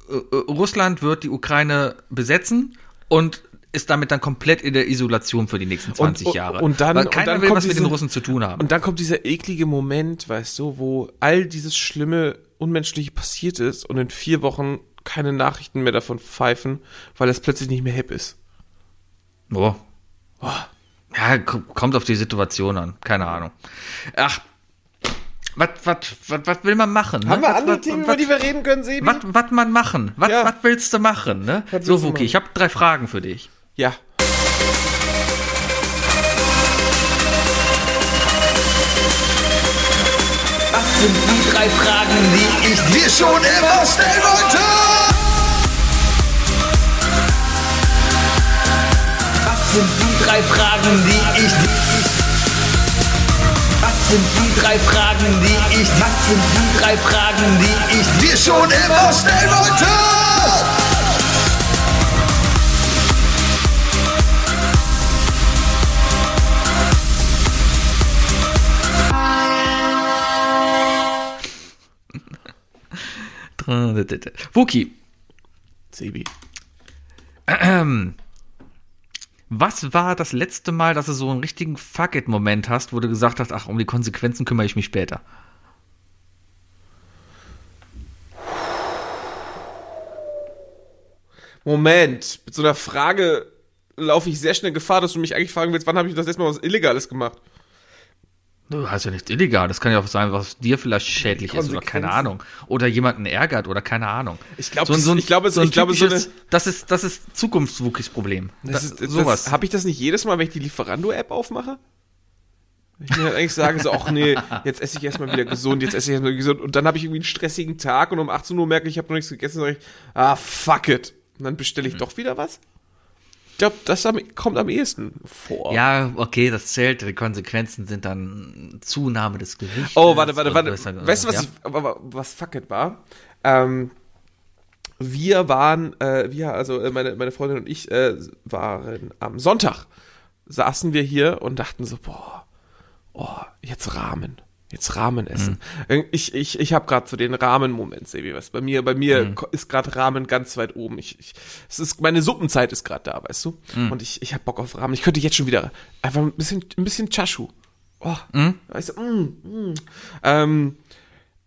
äh, äh, Russland wird die Ukraine besetzen und ist damit dann komplett in der Isolation für die nächsten 20 und, Jahre. Und dann, Weil keiner und dann will was mit den Russen zu tun haben. Und dann kommt dieser eklige Moment, weißt du, wo all dieses schlimme, unmenschliche passiert ist und in vier Wochen keine Nachrichten mehr davon pfeifen, weil es plötzlich nicht mehr hip ist. Boah. Boah. Ja, kommt auf die Situation an. Keine Ahnung. Ach, was, was, was, was will man machen? Ne? Haben wir andere Themen, über die wir reden können, Sebi? Was, was man machen? Was, ja. was willst du machen? Ne? So, Wuki, ich habe drei Fragen für dich. Ja. Was sind die drei Fragen, die ich dir schon immer stellen wollte? Was sind die drei Fragen, die ich was sind die drei Fragen, die ich, was sind die drei Fragen, die ich dir schon immer stellen wollte? Wookie. Sebi. Ähm, was war das letzte Mal, dass du so einen richtigen Fuck-it-Moment hast, wo du gesagt hast, ach, um die Konsequenzen kümmere ich mich später? Moment, mit so einer Frage laufe ich sehr schnell Gefahr, dass du mich eigentlich fragen willst, wann habe ich das letzte Mal was Illegales gemacht? Du hast ja nichts illegal. Das kann ja auch sein, was dir vielleicht schädlich ist oder keine Ahnung. Oder jemanden ärgert oder keine Ahnung. Ich glaube, so, so ich glaube, so, ich glaube, so eine, das ist, das ist Zukunftswukis Problem. Das ist, das, sowas. Habe ich das nicht jedes Mal, wenn ich die Lieferando-App aufmache? Ich mir halt eigentlich sage so, ach nee, jetzt esse ich erstmal wieder gesund, jetzt esse ich erstmal gesund. Und dann habe ich irgendwie einen stressigen Tag und um 18 Uhr merke ich, ich habe noch nichts gegessen, sage ich, ah, fuck it. Und dann bestelle ich mhm. doch wieder was. Ich glaube, das kommt am ehesten vor. Ja, okay, das zählt. Die Konsequenzen sind dann Zunahme des Gewichts. Oh, warte, warte, warte. Weißt du, was, ja? ich, was fuck it war? Ähm, wir waren, äh, wir, also äh, meine, meine Freundin und ich äh, waren am Sonntag, saßen wir hier und dachten so, boah, oh, jetzt Rahmen. Jetzt Rahmen essen. Mhm. Ich, ich, ich habe gerade so den Rahmen-Moment, Sebi, was bei mir, bei mir mhm. ist gerade Rahmen ganz weit oben. Ich, ich, es ist meine Suppenzeit ist gerade da, weißt du? Mhm. Und ich, ich habe Bock auf Rahmen. Ich könnte jetzt schon wieder einfach ein bisschen, ein bisschen Chashu. Oh, mhm. weißt du, mm, mm. Ähm,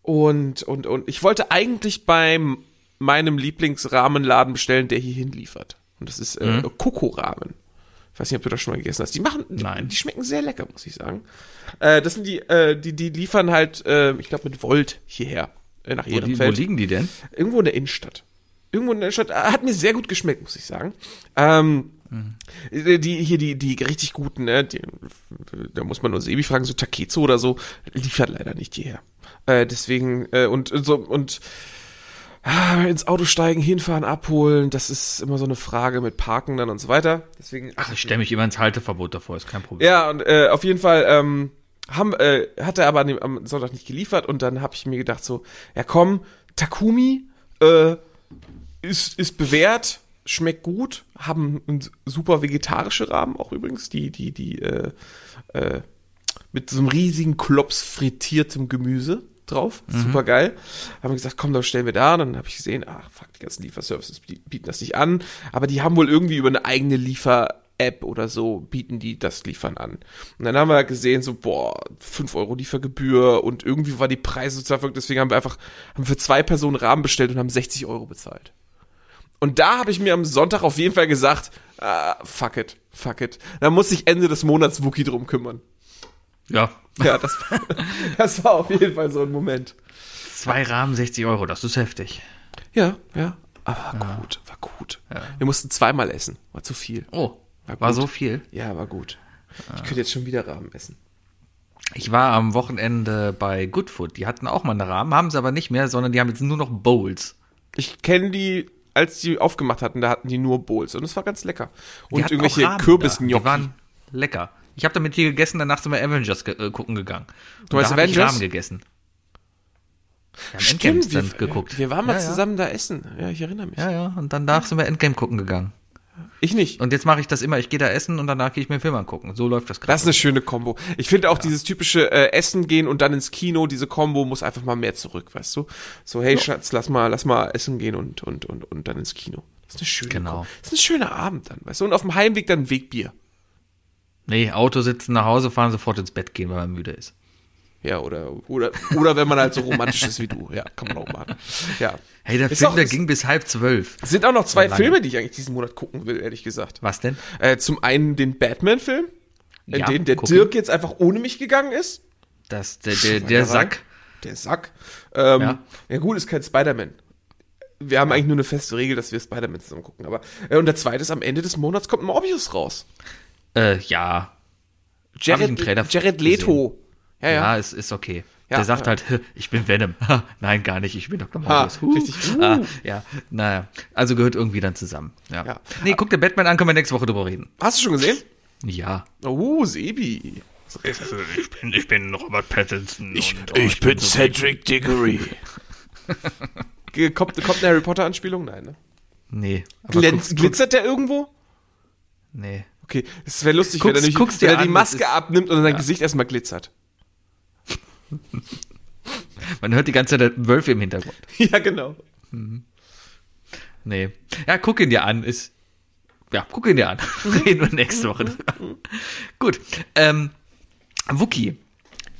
und, und, und ich wollte eigentlich beim meinem Lieblingsrahmenladen bestellen, der hier hinliefert. Und das ist äh, mhm. Koko-Rahmen. Ich weiß nicht, ob du das schon mal gegessen hast. Die machen, Nein. Die, schmecken sehr lecker, muss ich sagen. Äh, das sind die, äh, die, die liefern halt, äh, ich glaube, mit Volt hierher. Äh, nach wo, die, wo liegen die denn? Irgendwo in der Innenstadt. Irgendwo in der Innenstadt. Äh, hat mir sehr gut geschmeckt, muss ich sagen. Ähm, mhm. Die, hier, die, die richtig guten, ne, die, da muss man nur Sebi fragen, so Takezo oder so, liefert leider nicht hierher. Äh, deswegen, äh, und, so, und, ah, ins Auto steigen, hinfahren, abholen, das ist immer so eine Frage mit Parken dann und so weiter. Deswegen. Ach, ich stelle mich immer ins Halteverbot davor, ist kein Problem. Ja, und äh, auf jeden Fall ähm, haben, äh, hat er aber dem, am Sonntag nicht geliefert und dann habe ich mir gedacht so, ja komm, Takumi äh, ist, ist bewährt, schmeckt gut, haben einen super vegetarische Rahmen auch übrigens, die, die, die, äh, äh, mit so einem riesigen Klops frittiertem Gemüse drauf. Mhm. Super geil. Haben wir gesagt, komm, dann stellen wir da. Dann habe ich gesehen, ach fuck, die ganzen Lieferservices bieten das nicht an. Aber die haben wohl irgendwie über eine eigene Liefer-App oder so, bieten die das Liefern an. Und dann haben wir gesehen, so, boah, 5 Euro Liefergebühr und irgendwie war die Preise total verrückt. Deswegen haben wir einfach, haben für zwei Personen Rahmen bestellt und haben 60 Euro bezahlt. Und da habe ich mir am Sonntag auf jeden Fall gesagt, ah, fuck it, fuck it. Da muss sich Ende des Monats Wookie drum kümmern. Ja. Ja, das, das war auf jeden Fall so ein Moment. Zwei Rahmen, 60 Euro, das ist heftig. Ja, ja. Aber war ja. gut, war gut. Ja. Wir mussten zweimal essen, war zu viel. Oh, war, war so viel? Ja, war gut. Ich könnte jetzt schon wieder Rahmen essen. Ich war am Wochenende bei Goodfood. Die hatten auch mal einen Rahmen, haben sie aber nicht mehr, sondern die haben jetzt nur noch Bowls. Ich kenne die, als die aufgemacht hatten, da hatten die nur Bowls und es war ganz lecker. Und irgendwelche Kürbisgnocchi. Die waren lecker. Ich habe damit hier gegessen, danach sind wir Avengers ge äh, gucken gegangen. Du hast Avengers? Ich Rahmen gegessen. Wir haben Stimmt, wir, geguckt. Wir waren mal ja, zusammen ja. da essen. Ja, ich erinnere mich. Ja, ja. Und danach sind wir Endgame gucken gegangen. Ich nicht. Und jetzt mache ich das immer, ich gehe da essen und danach gehe ich mir einen Film angucken. So läuft das gerade. Das ist eine schöne Kombo. Ich finde auch ja. dieses typische äh, Essen gehen und dann ins Kino, diese Kombo muss einfach mal mehr zurück, weißt du? So, hey ja. Schatz, lass mal, lass mal essen gehen und, und, und, und dann ins Kino. Das ist eine schöne genau. Kombo. Das ist ein schöner Abend dann, weißt du? Und auf dem Heimweg dann ein Wegbier. Nee, Auto sitzen, nach Hause fahren, sofort ins Bett gehen, weil man müde ist. Ja, oder, oder, oder wenn man halt so romantisch ist wie du. Ja, kann man auch machen. Ja. Hey, der ist Film, auch, der ging bis halb zwölf. Sind auch noch zwei Filme, die ich eigentlich diesen Monat gucken will, ehrlich gesagt. Was denn? Äh, zum einen den Batman-Film, in ja, den der Dirk jetzt einfach ohne mich gegangen ist. Das, der, der, der Sack. Der Sack. Ähm, ja. ja, gut, ist kein Spider-Man. Wir haben eigentlich nur eine feste Regel, dass wir Spider-Man zusammen gucken. Aber, äh, und der zweite ist, am Ende des Monats kommt Morbius raus. Äh, ja. Jared, Jared Leto. Gesehen. Ja, ja. Ja, ist, ist okay. Ja, der sagt ja. halt, ich bin Venom. Nein, gar nicht, ich bin Dr. Morbius. Uh. Richtig. Uh. Ah, ja, naja. Also gehört irgendwie dann zusammen. Ja. ja. Nee, guck dir Batman an, können wir nächste Woche drüber reden. Hast du schon gesehen? Ja. Oh, Sebi. Ich bin, ich bin Robert Pattinson. Ich, und, oh, ich, ich, bin, bin Cedric Diggory. kommt, kommt eine Harry Potter Anspielung? Nein, ne? Nee. Glänz, glitzert der irgendwo? Nee. Okay, es wäre lustig, guck's, wenn er, nicht, wenn er die Maske abnimmt und sein ja. Gesicht erstmal glitzert. Man hört die ganze Zeit Wölfe im Hintergrund. Ja, genau. Mhm. Nee. Ja, guck ihn dir an. Ist, ja, guck ihn dir an. Reden wir nächste Woche. Gut. Ähm, Wookie.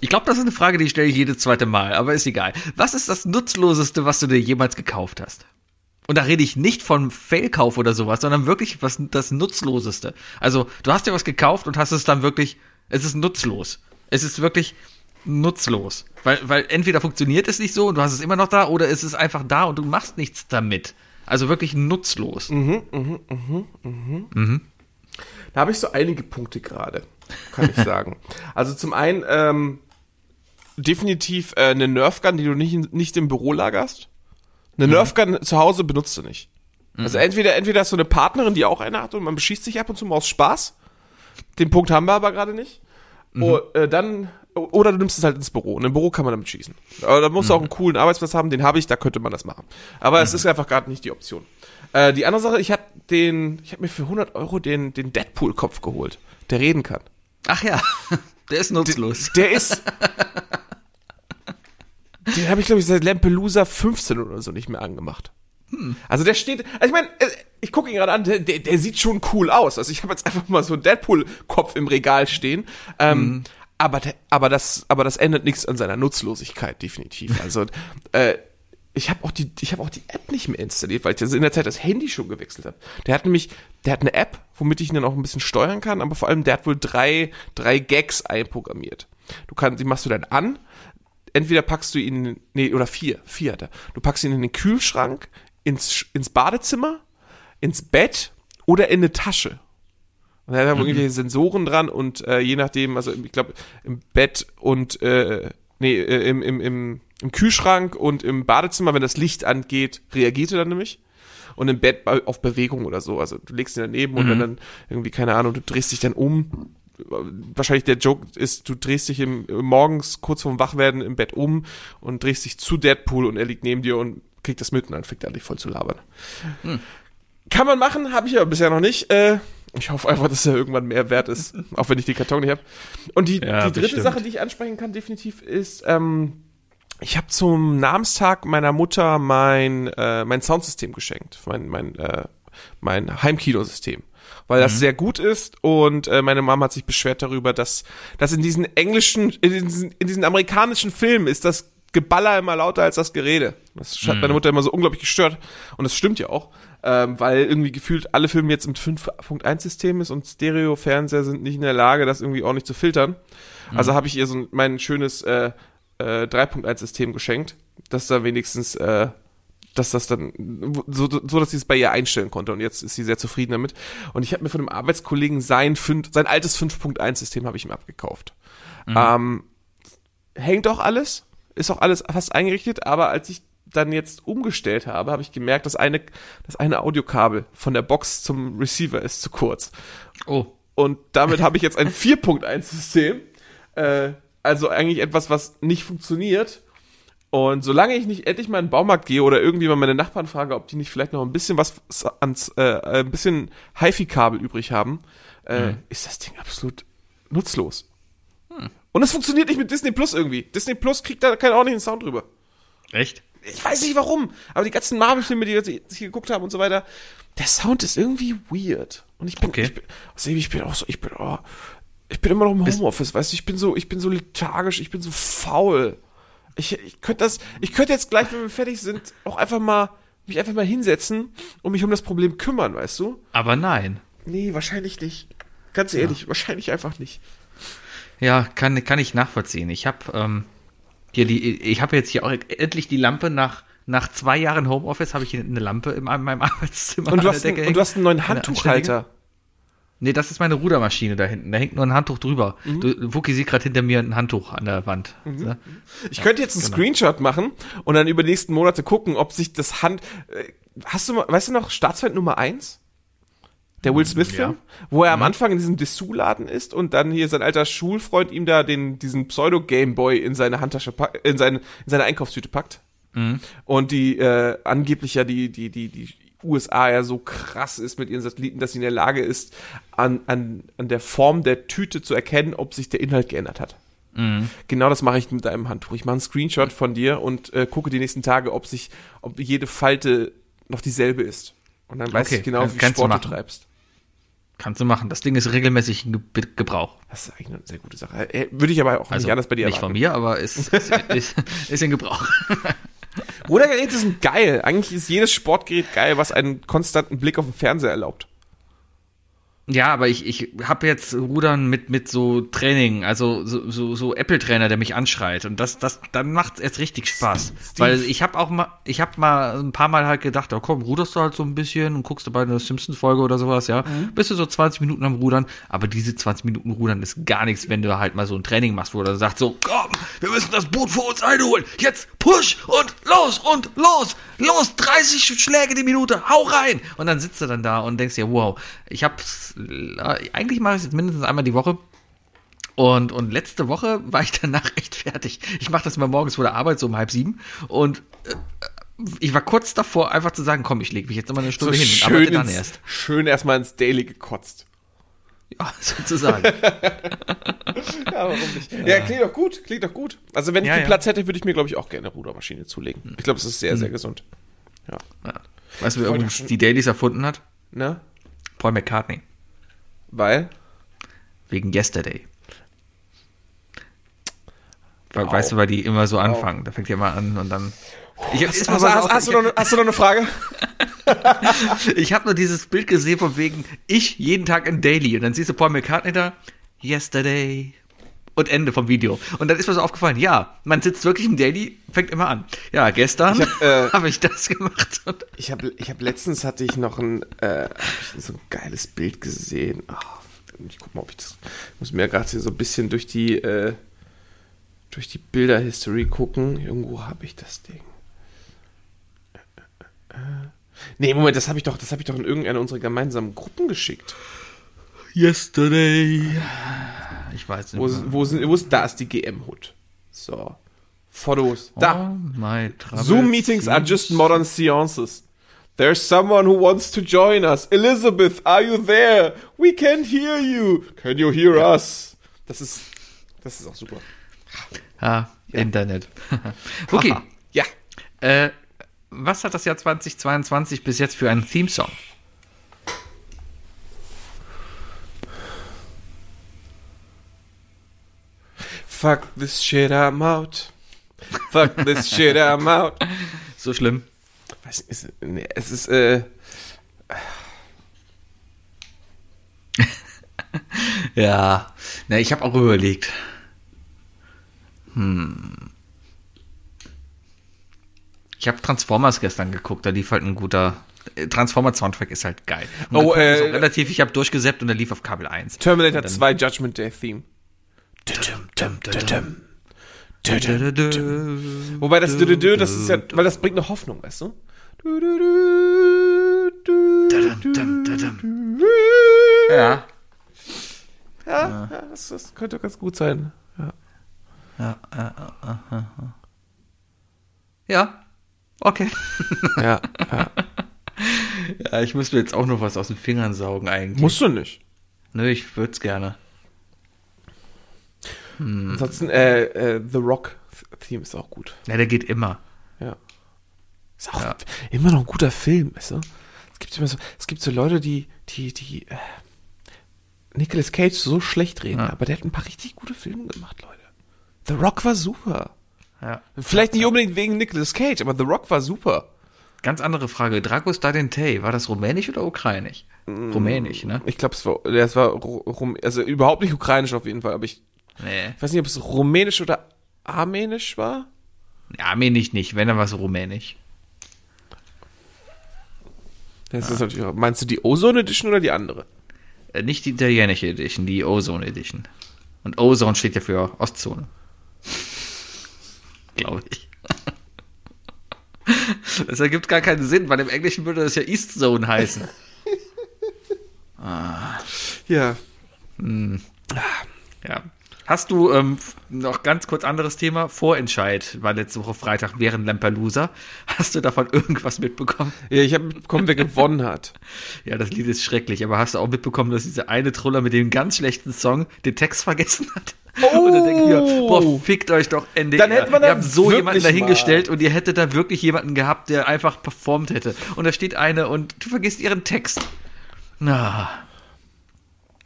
Ich glaube, das ist eine Frage, die stelle ich jedes zweite Mal, aber ist egal. Was ist das Nutzloseste, was du dir jemals gekauft hast? Und da rede ich nicht von Failkauf oder sowas, sondern wirklich was das Nutzloseste. Also, du hast dir was gekauft und hast es dann wirklich, es ist nutzlos. Es ist wirklich nutzlos. Weil, weil entweder funktioniert es nicht so und du hast es immer noch da, oder es ist einfach da und du machst nichts damit. Also wirklich nutzlos. Mhm, mhm, mhm, mhm. mhm. Da habe ich so einige Punkte gerade, kann ich sagen. also zum einen ähm, definitiv äh, eine Nerfgun, die du nicht, nicht im Büro lagerst. Eine mhm. Nerfgun zu Hause benutzt du nicht. Mhm. Also entweder, entweder hast du eine Partnerin, die auch eine hat und man beschießt sich ab und zu mal aus Spaß. Den Punkt haben wir aber gerade nicht. Mhm. Oh, äh, dann, oder du nimmst es halt ins Büro. Und im Büro kann man damit schießen. Aber da musst du auch mhm. einen coolen Arbeitsplatz haben, den habe ich, da könnte man das machen. Aber es mhm. ist einfach gerade nicht die Option. Äh, die andere Sache, ich habe den, ich habe mir für 100 Euro den, den Deadpool-Kopf geholt, der reden kann. Ach ja, der ist nutzlos. Der, der ist, Den habe ich, glaube ich, seit Lampelusa 15 oder so nicht mehr angemacht. Hm. Also der steht, also ich meine, äh, ich gucke ihn gerade an, der, der, der sieht schon cool aus. Also ich habe jetzt einfach mal so einen Deadpool-Kopf im Regal stehen. Ähm, mhm. aber, aber, das, aber das ändert nichts an seiner Nutzlosigkeit, definitiv. Also äh, ich habe auch die, ich habe auch die App nicht mehr installiert, weil ich in der Zeit das Handy schon gewechselt habe. Der hat nämlich, der hat eine App, womit ich ihn dann auch ein bisschen steuern kann, aber vor allem der hat wohl drei, drei Gags einprogrammiert. Du kannst, die machst du dann an entweder packst du ihn, nee, oder vier, vier hat er. Du packst ihn in den Kühlschrank, ins, ins Badezimmer, ins Bett oder in eine Tasche. Und er hat mhm. irgendwelche Sensoren dran und äh, je nachdem, also ich glaube, im Bett und äh, nee, äh, im, im, im, im Kühlschrank und im Badezimmer, wenn das Licht angeht, reagiert er dann nämlich. Und im Bett auf Bewegung oder so. Also du legst ihn daneben mhm. und dann, dann irgendwie, keine Ahnung, du drehst dich dann um wahrscheinlich der Joke ist, du drehst dich im, morgens kurz vorm Wachwerden im Bett um und drehst dich zu Deadpool und er liegt neben dir und kriegt das mit und dann fängt er an, dich voll zu labern. Hm. Kann man machen, habe ich aber bisher noch nicht. Äh, ich hoffe einfach, dass er irgendwann mehr wert ist, auch wenn ich den Karton nicht habe. Und die, ja, die dritte bestimmt. Sache, die ich ansprechen kann, definitiv, ist, ähm, ich habe zum Namenstag meiner Mutter mein, äh, mein Soundsystem geschenkt, mein, mein, äh, mein Heimkinosystem weil das mhm. sehr gut ist und äh, meine Mama hat sich beschwert darüber, dass, dass in diesen englischen, in diesen, in diesen amerikanischen Filmen ist das Geballer immer lauter als das Gerede. Das hat mhm. meine Mutter immer so unglaublich gestört und das stimmt ja auch, ähm, weil irgendwie gefühlt alle Filme jetzt im 5.1-System ist und Stereo-Fernseher sind nicht in der Lage, das irgendwie ordentlich zu filtern. Mhm. Also habe ich ihr so mein schönes äh, äh, 3.1-System geschenkt, dass da wenigstens äh, dass das dann so, so dass sie es bei ihr einstellen konnte und jetzt ist sie sehr zufrieden damit. Und ich habe mir von einem Arbeitskollegen sein, fünf, sein altes 5.1-System habe ich ihm abgekauft. Mhm. Ähm, hängt auch alles, ist auch alles fast eingerichtet, aber als ich dann jetzt umgestellt habe, habe ich gemerkt, dass eine, das eine Audiokabel von der Box zum Receiver ist zu kurz. Oh. Und damit habe ich jetzt ein 4.1-System. Äh, also eigentlich etwas, was nicht funktioniert Und solange ich nicht endlich mal in den Baumarkt gehe oder irgendwie mal meine Nachbarn frage, ob die nicht vielleicht noch ein bisschen was ans, äh, ein bisschen HiFi-Kabel übrig haben, äh, mhm. ist das Ding absolut nutzlos. Hm. Und es funktioniert nicht mit Disney Plus irgendwie. Disney Plus kriegt da keinen ordentlichen Sound drüber. Echt? Ich weiß nicht warum, aber die ganzen Marvel-Filme, die wir hier geguckt haben und so weiter, der Sound ist irgendwie weird. Und ich bin, okay. ich bin, also ich bin auch so, ich bin, oh, ich bin immer noch im Homeoffice, weißt du, ich bin so, ich bin so lethargisch, ich bin so faul. Ich, ich könnte das, ich könnte jetzt gleich, wenn wir fertig sind, auch einfach mal, mich einfach mal hinsetzen und mich um das Problem kümmern, weißt du? Aber nein. Nee, wahrscheinlich nicht. Ganz ehrlich, ja. wahrscheinlich einfach nicht. Ja, kann, kann ich nachvollziehen. Ich habe ähm, hier die, ich habe jetzt hier auch endlich die Lampe nach nach zwei Jahren Homeoffice habe ich eine Lampe in meinem Arbeitszimmer. Und du, hast, ein, und du hast einen neuen Handtuchhalter. Nee, das ist meine Rudermaschine da hinten. Da hängt nur ein Handtuch drüber. Mhm. Du, Wookie sieht gerade hinter mir ein Handtuch an der Wand. Mhm. Ja? Ich könnte jetzt einen genau. Screenshot machen und dann über die nächsten Monate gucken, ob sich das Hand. Äh, hast du mal, weißt du noch, Staatsfeind Nummer eins? Der Will Smith-Film, ja. wo er am mhm. Anfang in diesem Dessous-Laden ist und dann hier sein alter Schulfreund ihm da den, diesen Pseudo-Gameboy in seine Handtasche packt, in seine, in seine Einkaufstüte packt. Mhm. Und die äh, angeblich ja die, die, die, die USA ja so krass ist mit ihren Satelliten, dass sie in der Lage ist, an, an, an der Form der Tüte zu erkennen, ob sich der Inhalt geändert hat. Mhm. Genau das mache ich mit einem Handtuch. Ich mache einen Screenshot von dir und äh, gucke die nächsten Tage, ob sich, ob jede Falte noch dieselbe ist. Und dann weiß okay. ich genau, wie Sport du, du treibst. Kannst du machen. Das Ding ist regelmäßig in Gebrauch. Das ist eigentlich eine sehr gute Sache. Äh, würde ich aber auch also, nicht anders bei dir Nicht erwarten. von mir, aber ist, ist, ist, ist in Gebrauch. Rudergeräte sind geil. Eigentlich ist jedes Sportgerät geil, was einen konstanten Blick auf den Fernseher erlaubt. Ja, aber ich, ich habe jetzt Rudern mit, mit so Training, also so, so, so Apple-Trainer, der mich anschreit. Und das, das, dann macht es erst richtig Spaß. Steve. Weil ich habe auch mal, ich habe mal ein paar Mal halt gedacht, oh komm, ruderst du halt so ein bisschen und guckst du bei einer Simpsons-Folge oder sowas, ja. Mhm. Bist du so 20 Minuten am Rudern, aber diese 20 Minuten Rudern ist gar nichts, wenn du halt mal so ein Training machst, wo du sagst so, komm, wir müssen das Boot vor uns einholen. Jetzt push und los und los, los, 30 Schläge die Minute, hau rein. Und dann sitzt du dann da und denkst dir, wow, ich hab's eigentlich mache ich es jetzt mindestens einmal die Woche. Und, und letzte Woche war ich danach echt fertig. Ich mache das immer morgens vor der Arbeit, so um halb sieben. Und äh, ich war kurz davor, einfach zu sagen, komm, ich lege mich jetzt immer eine Stunde so hin schön arbeite dann erst. Schön erstmal ins Daily gekotzt. Ja, sozusagen. ja, warum nicht? Ja. ja, klingt doch gut, klingt doch gut. Also wenn ich ja, den ja. Platz hätte, würde ich mir, glaube ich, auch gerne eine Rudermaschine zulegen. Ich glaube, es ist sehr, sehr hm. gesund. Ja. Weißt du, wer übrigens die Dailies erfunden hat? Na? Paul McCartney. Weil? Wegen Yesterday. Wow. Weißt du, weil die immer so anfangen. Wow. Da fängt die immer an und dann. Ich, hast, hast, hast, hast, du noch, hast du noch eine Frage? ich habe nur dieses Bild gesehen von wegen ich jeden Tag in Daily und dann siehst du Paul McCartney da Yesterday und Ende vom Video. Und dann ist mir so aufgefallen, ja, man sitzt wirklich im Daily, fängt immer an. Ja, gestern habe äh, hab ich das gemacht. ich habe ich hab letztens hatte ich noch ein, äh, so ein geiles Bild gesehen. Oh, ich guck mal, ob ich das. Ich muss mir gerade so ein bisschen durch die, äh, durch die Bilder-History gucken. Irgendwo habe ich das Ding. Äh, nee, Moment, das habe ich doch, das habe ich doch in irgendeine unserer gemeinsamen Gruppen geschickt. Yesterday. Ich weiß nicht. Wo, ist, wo, sind, wo ist da ist die GM-Hut? So. Fotos. Da. Oh Zoom meetings are just modern seances. There's someone who wants to join us. Elizabeth, are you there? We can't hear you. Can you hear ja. us? Das ist, das ist auch super. Ah, ja. Internet. okay. ja. Äh, was hat das Jahr 2022 bis jetzt für einen Theme-Song? Fuck this shit, I'm out. Fuck this shit, I'm out. So schlimm. Weiß nicht, ist, nee, es ist, äh. ja. Na, ich habe auch überlegt. Hm. Ich habe Transformers gestern geguckt, da lief halt ein guter äh, Transformers Soundtrack ist halt geil. Und oh, äh, relativ, ich habe durchgesäppt und er lief auf Kabel 1. Terminator 2 Judgment Day Theme. Wobei das Dö, das ist ja, weil das bringt eine Hoffnung, weißt du? Ja. Ja, ja das, das könnte ganz gut sein. Ja. Ja, ja, ja, ja. Ja. Okay. Ja, ja. Ja, ich muss mir jetzt auch noch was aus den Fingern saugen eigentlich. Musst du nicht. Nö, ich würde es gerne. Ansonsten, äh, äh, The Rock Theme ist auch gut. Ja, der geht immer. Ja. Ist auch Ja. immer noch ein guter Film, weißt du? Es gibt immer so, es gibt so Leute, die, die, die, äh, Nicolas Cage so schlecht reden, Ja. aber der hat ein paar richtig gute Filme gemacht, Leute. The Rock war super. Ja. Vielleicht nicht unbedingt wegen Nicolas Cage, aber The Rock war super. Ganz andere Frage. Dragos Dadentei, war das rumänisch oder ukrainisch? Rumänisch, ne? Ich glaube, es war, es war, Ru- Rum, also überhaupt nicht ukrainisch auf jeden Fall, aber ich, Nee. ich weiß nicht, ob es rumänisch oder armenisch war. Ja, mir nicht. Wenn, dann war es rumänisch. Das ist natürlich, meinst du die Ozone Edition oder die andere? Äh, nicht die italienische Edition, die Ozone Edition. Und Ozone steht ja für Ostzone. Glaube ich. Das ergibt gar keinen Sinn, weil im Englischen würde das ja East Zone heißen. Ja. Ja. Hast du ähm, noch ganz kurz anderes Thema? Vorentscheid war letzte Woche Freitag während Lampelusa. Hast du davon irgendwas mitbekommen? Ja, ich habe mitbekommen, wer gewonnen hat. Ja, das Lied ist schrecklich, aber hast du auch mitbekommen, dass dieser eine Troller mit dem ganz schlechten Song den Text vergessen hat? Und dann denke ich mir, boah, fickt euch doch NDR. Dann hätte man ihr da habt so jemanden dahingestellt und ihr hättet da wirklich jemanden gehabt, der einfach performt hätte. Und da steht eine und du vergisst ihren Text. Na,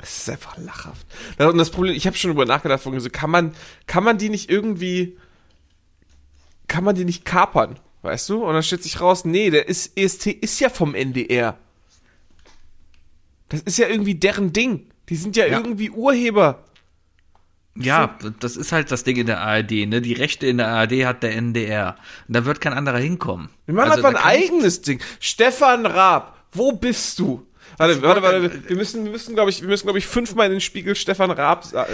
Es ist einfach lachhaft. Und das Problem, ich habe schon drüber nachgedacht, von so, kann man, kann man die nicht irgendwie, kann man die nicht kapern, weißt du? Und dann stellt sich raus, nee, der ist, EST ist ja vom NDR. Das ist ja irgendwie deren Ding. Die sind ja, Ja. irgendwie Urheber. ja, das ist halt das Ding in der ARD, ne? Die Rechte in der ARD hat der NDR. Und da wird kein anderer hinkommen. Wir machen Also, einfach ein eigenes Ding. Stefan Raab, wo bist du? Warte, warte, warte. Wir müssen, wir müssen, glaube ich, wir müssen, glaube ich, fünfmal in den Spiegel Stefan Raab. äh,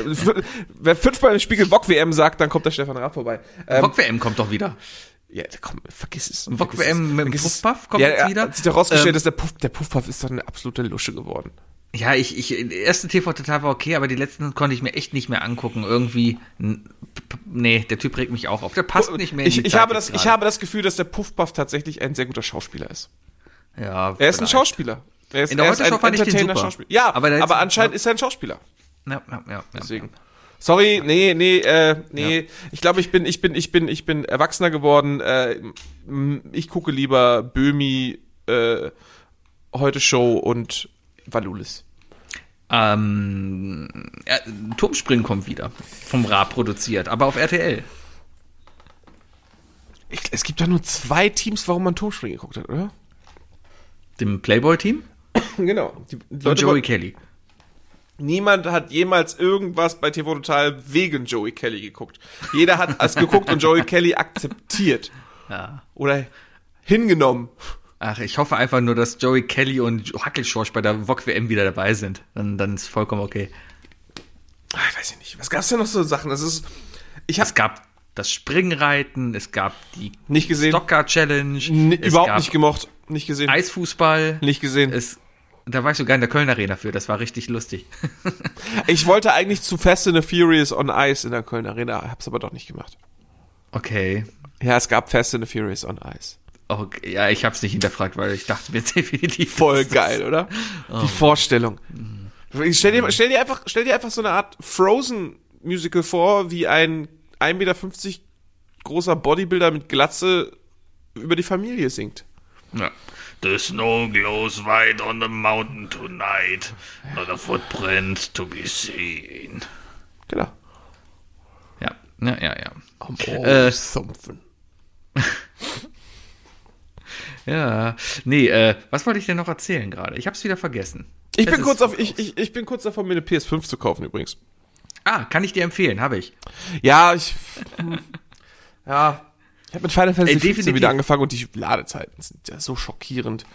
Wer fünfmal in den Spiegel Bock WM sagt, dann kommt der Stefan Raab vorbei. Ähm, Bock WM kommt doch wieder. Ja, komm, vergiss es. Bock WM mit dem. Puffpuff kommt ja, jetzt wieder. Hat sich doch rausgestellt, Ähm, dass der Puff, der Puffpuff ist doch eine absolute Lusche geworden. Ja, ich, ich, erste TV total war okay, aber die letzten konnte ich mir echt nicht mehr angucken. Irgendwie, nee, der Typ regt mich auch auf. Der passt nicht mehr in Ich, ich habe das, jetzt ich gerade. habe das Gefühl, dass der Puffpuff tatsächlich ein sehr guter Schauspieler ist. Ja, Er ist ein vielleicht. Schauspieler. Er ist, In der er ist Heute-Show fand ich den super. Schauspieler. Ja, Aber aber, anscheinend ja. ist er ein Schauspieler. Ja, ja, ja, ja. Deswegen. Sorry, nee, nee, äh, nee. Ich glaube, ich bin, ich bin, ich bin, ich bin erwachsener geworden. Äh, ich gucke lieber Böhmi, äh, Heute Show und Valulis. Ähm, ja, Turmspringen kommt wieder. Vom Raab produziert, aber auf RTL. Ich, es gibt da nur zwei Teams, warum man Turmspringen geguckt hat, oder? Dem Playboy-Team Genau. Die, die und Joey Kelly. niemand hat jemals irgendwas bei TV Total wegen Joey Kelly geguckt. Jeder hat es geguckt und Joey Kelly akzeptiert. Ja. Oder hingenommen. Ach, ich hoffe einfach nur, dass Joey Kelly und Hackelschorsch bei der VOG WM wieder dabei sind. Dann, dann ist vollkommen okay. Ah, Ich weiß nicht. Was gab's denn noch so Sachen? Das ist, ich habe Es gab das Springreiten, es gab die nicht gesehen. Stocker Challenge, N- es überhaupt gab nicht gemocht. Nicht gesehen. Eisfußball. Nicht gesehen. Es, da war ich sogar in der Köln Arena für, das war richtig lustig. Ich wollte eigentlich zu Fast and the Furious on Ice in der Köln Arena, hab's aber doch nicht gemacht. Okay. Ja, es gab Fast and the Furious on Ice. okay. Ja, ich hab's nicht hinterfragt, weil ich dachte mir definitiv. Voll geil, oder? Die Vorstellung. Stell dir, stell, dir einfach, stell dir einfach so eine Art Frozen-Musical vor, wie ein 1,50 Meter großer Bodybuilder mit Glatze über die Familie singt. Ja. The snow glows white on the mountain tonight. Not a footprint to be seen. Genau. Ja, ja, ja, ja. Am Äh, Sumpfen. Ja, nee, äh, was wollte ich denn noch erzählen gerade? Ich hab's wieder vergessen. Ich bin, kurz auf, ich, ich, ich bin kurz davor, mir eine PS5 zu kaufen übrigens. Ah, kann ich dir empfehlen, habe ich. Ja, ich. ja. Ich habe mit Final Fantasy Ey, 15 definitiv. wieder angefangen und die Ladezeiten sind ja so schockierend.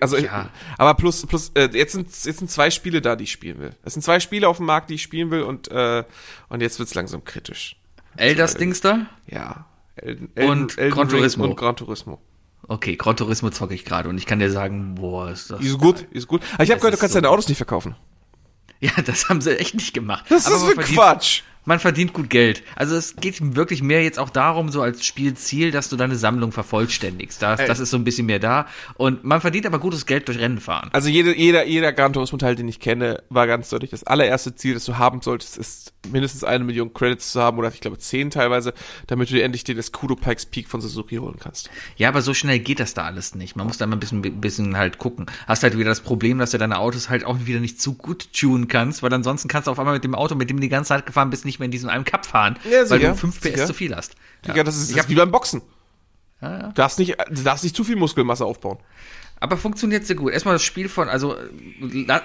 Also, Ja. ich, aber plus, plus, äh, jetzt sind, jetzt sind zwei Spiele da, die ich spielen will. Es sind zwei Spiele auf dem Markt, die ich spielen will und, äh, und jetzt wird's langsam kritisch. Elders Dings da? Ja. Elden, Und Gran Ring Turismo. Und Gran Turismo. Okay, Gran Turismo zocke ich gerade und ich kann dir sagen, boah, ist das. Ist gut, ist gut. Aber ich habe gehört, du ist kannst so deine Autos nicht verkaufen. Ja, das haben sie echt nicht gemacht. Ist Aber das man für Quatsch? Man verdient gut Geld. Also es geht wirklich mehr jetzt auch darum, so als Spielziel, dass du deine Sammlung vervollständigst. Das, das ist so ein bisschen mehr da. Und man verdient aber gutes Geld durch Rennen fahren. Also jede, jeder, jeder Gran Turismo-Teil, den ich kenne, war ganz deutlich. Das allererste Ziel, das du haben solltest, ist mindestens eine Million Credits zu haben oder ich glaube zehn teilweise, damit du dir endlich den Escudo Pikes Peak von Suzuki holen kannst. Ja, aber so schnell geht das da alles nicht. Man muss da mal ein bisschen, bisschen halt gucken. Hast halt wieder das Problem, dass du deine Autos halt auch wieder nicht zu gut tunen kannst, weil ansonsten kannst du auf einmal mit dem Auto, mit dem du die ganze Zeit gefahren bist, nicht mehr in diesem einem Cup fahren, ja, weil du 5 PS sicher. zu viel hast. Ja, das ist, das ist wie beim Boxen. Du, darfst nicht, du darfst nicht zu viel Muskelmasse aufbauen. Aber funktioniert sehr gut. Erstmal das Spiel von, also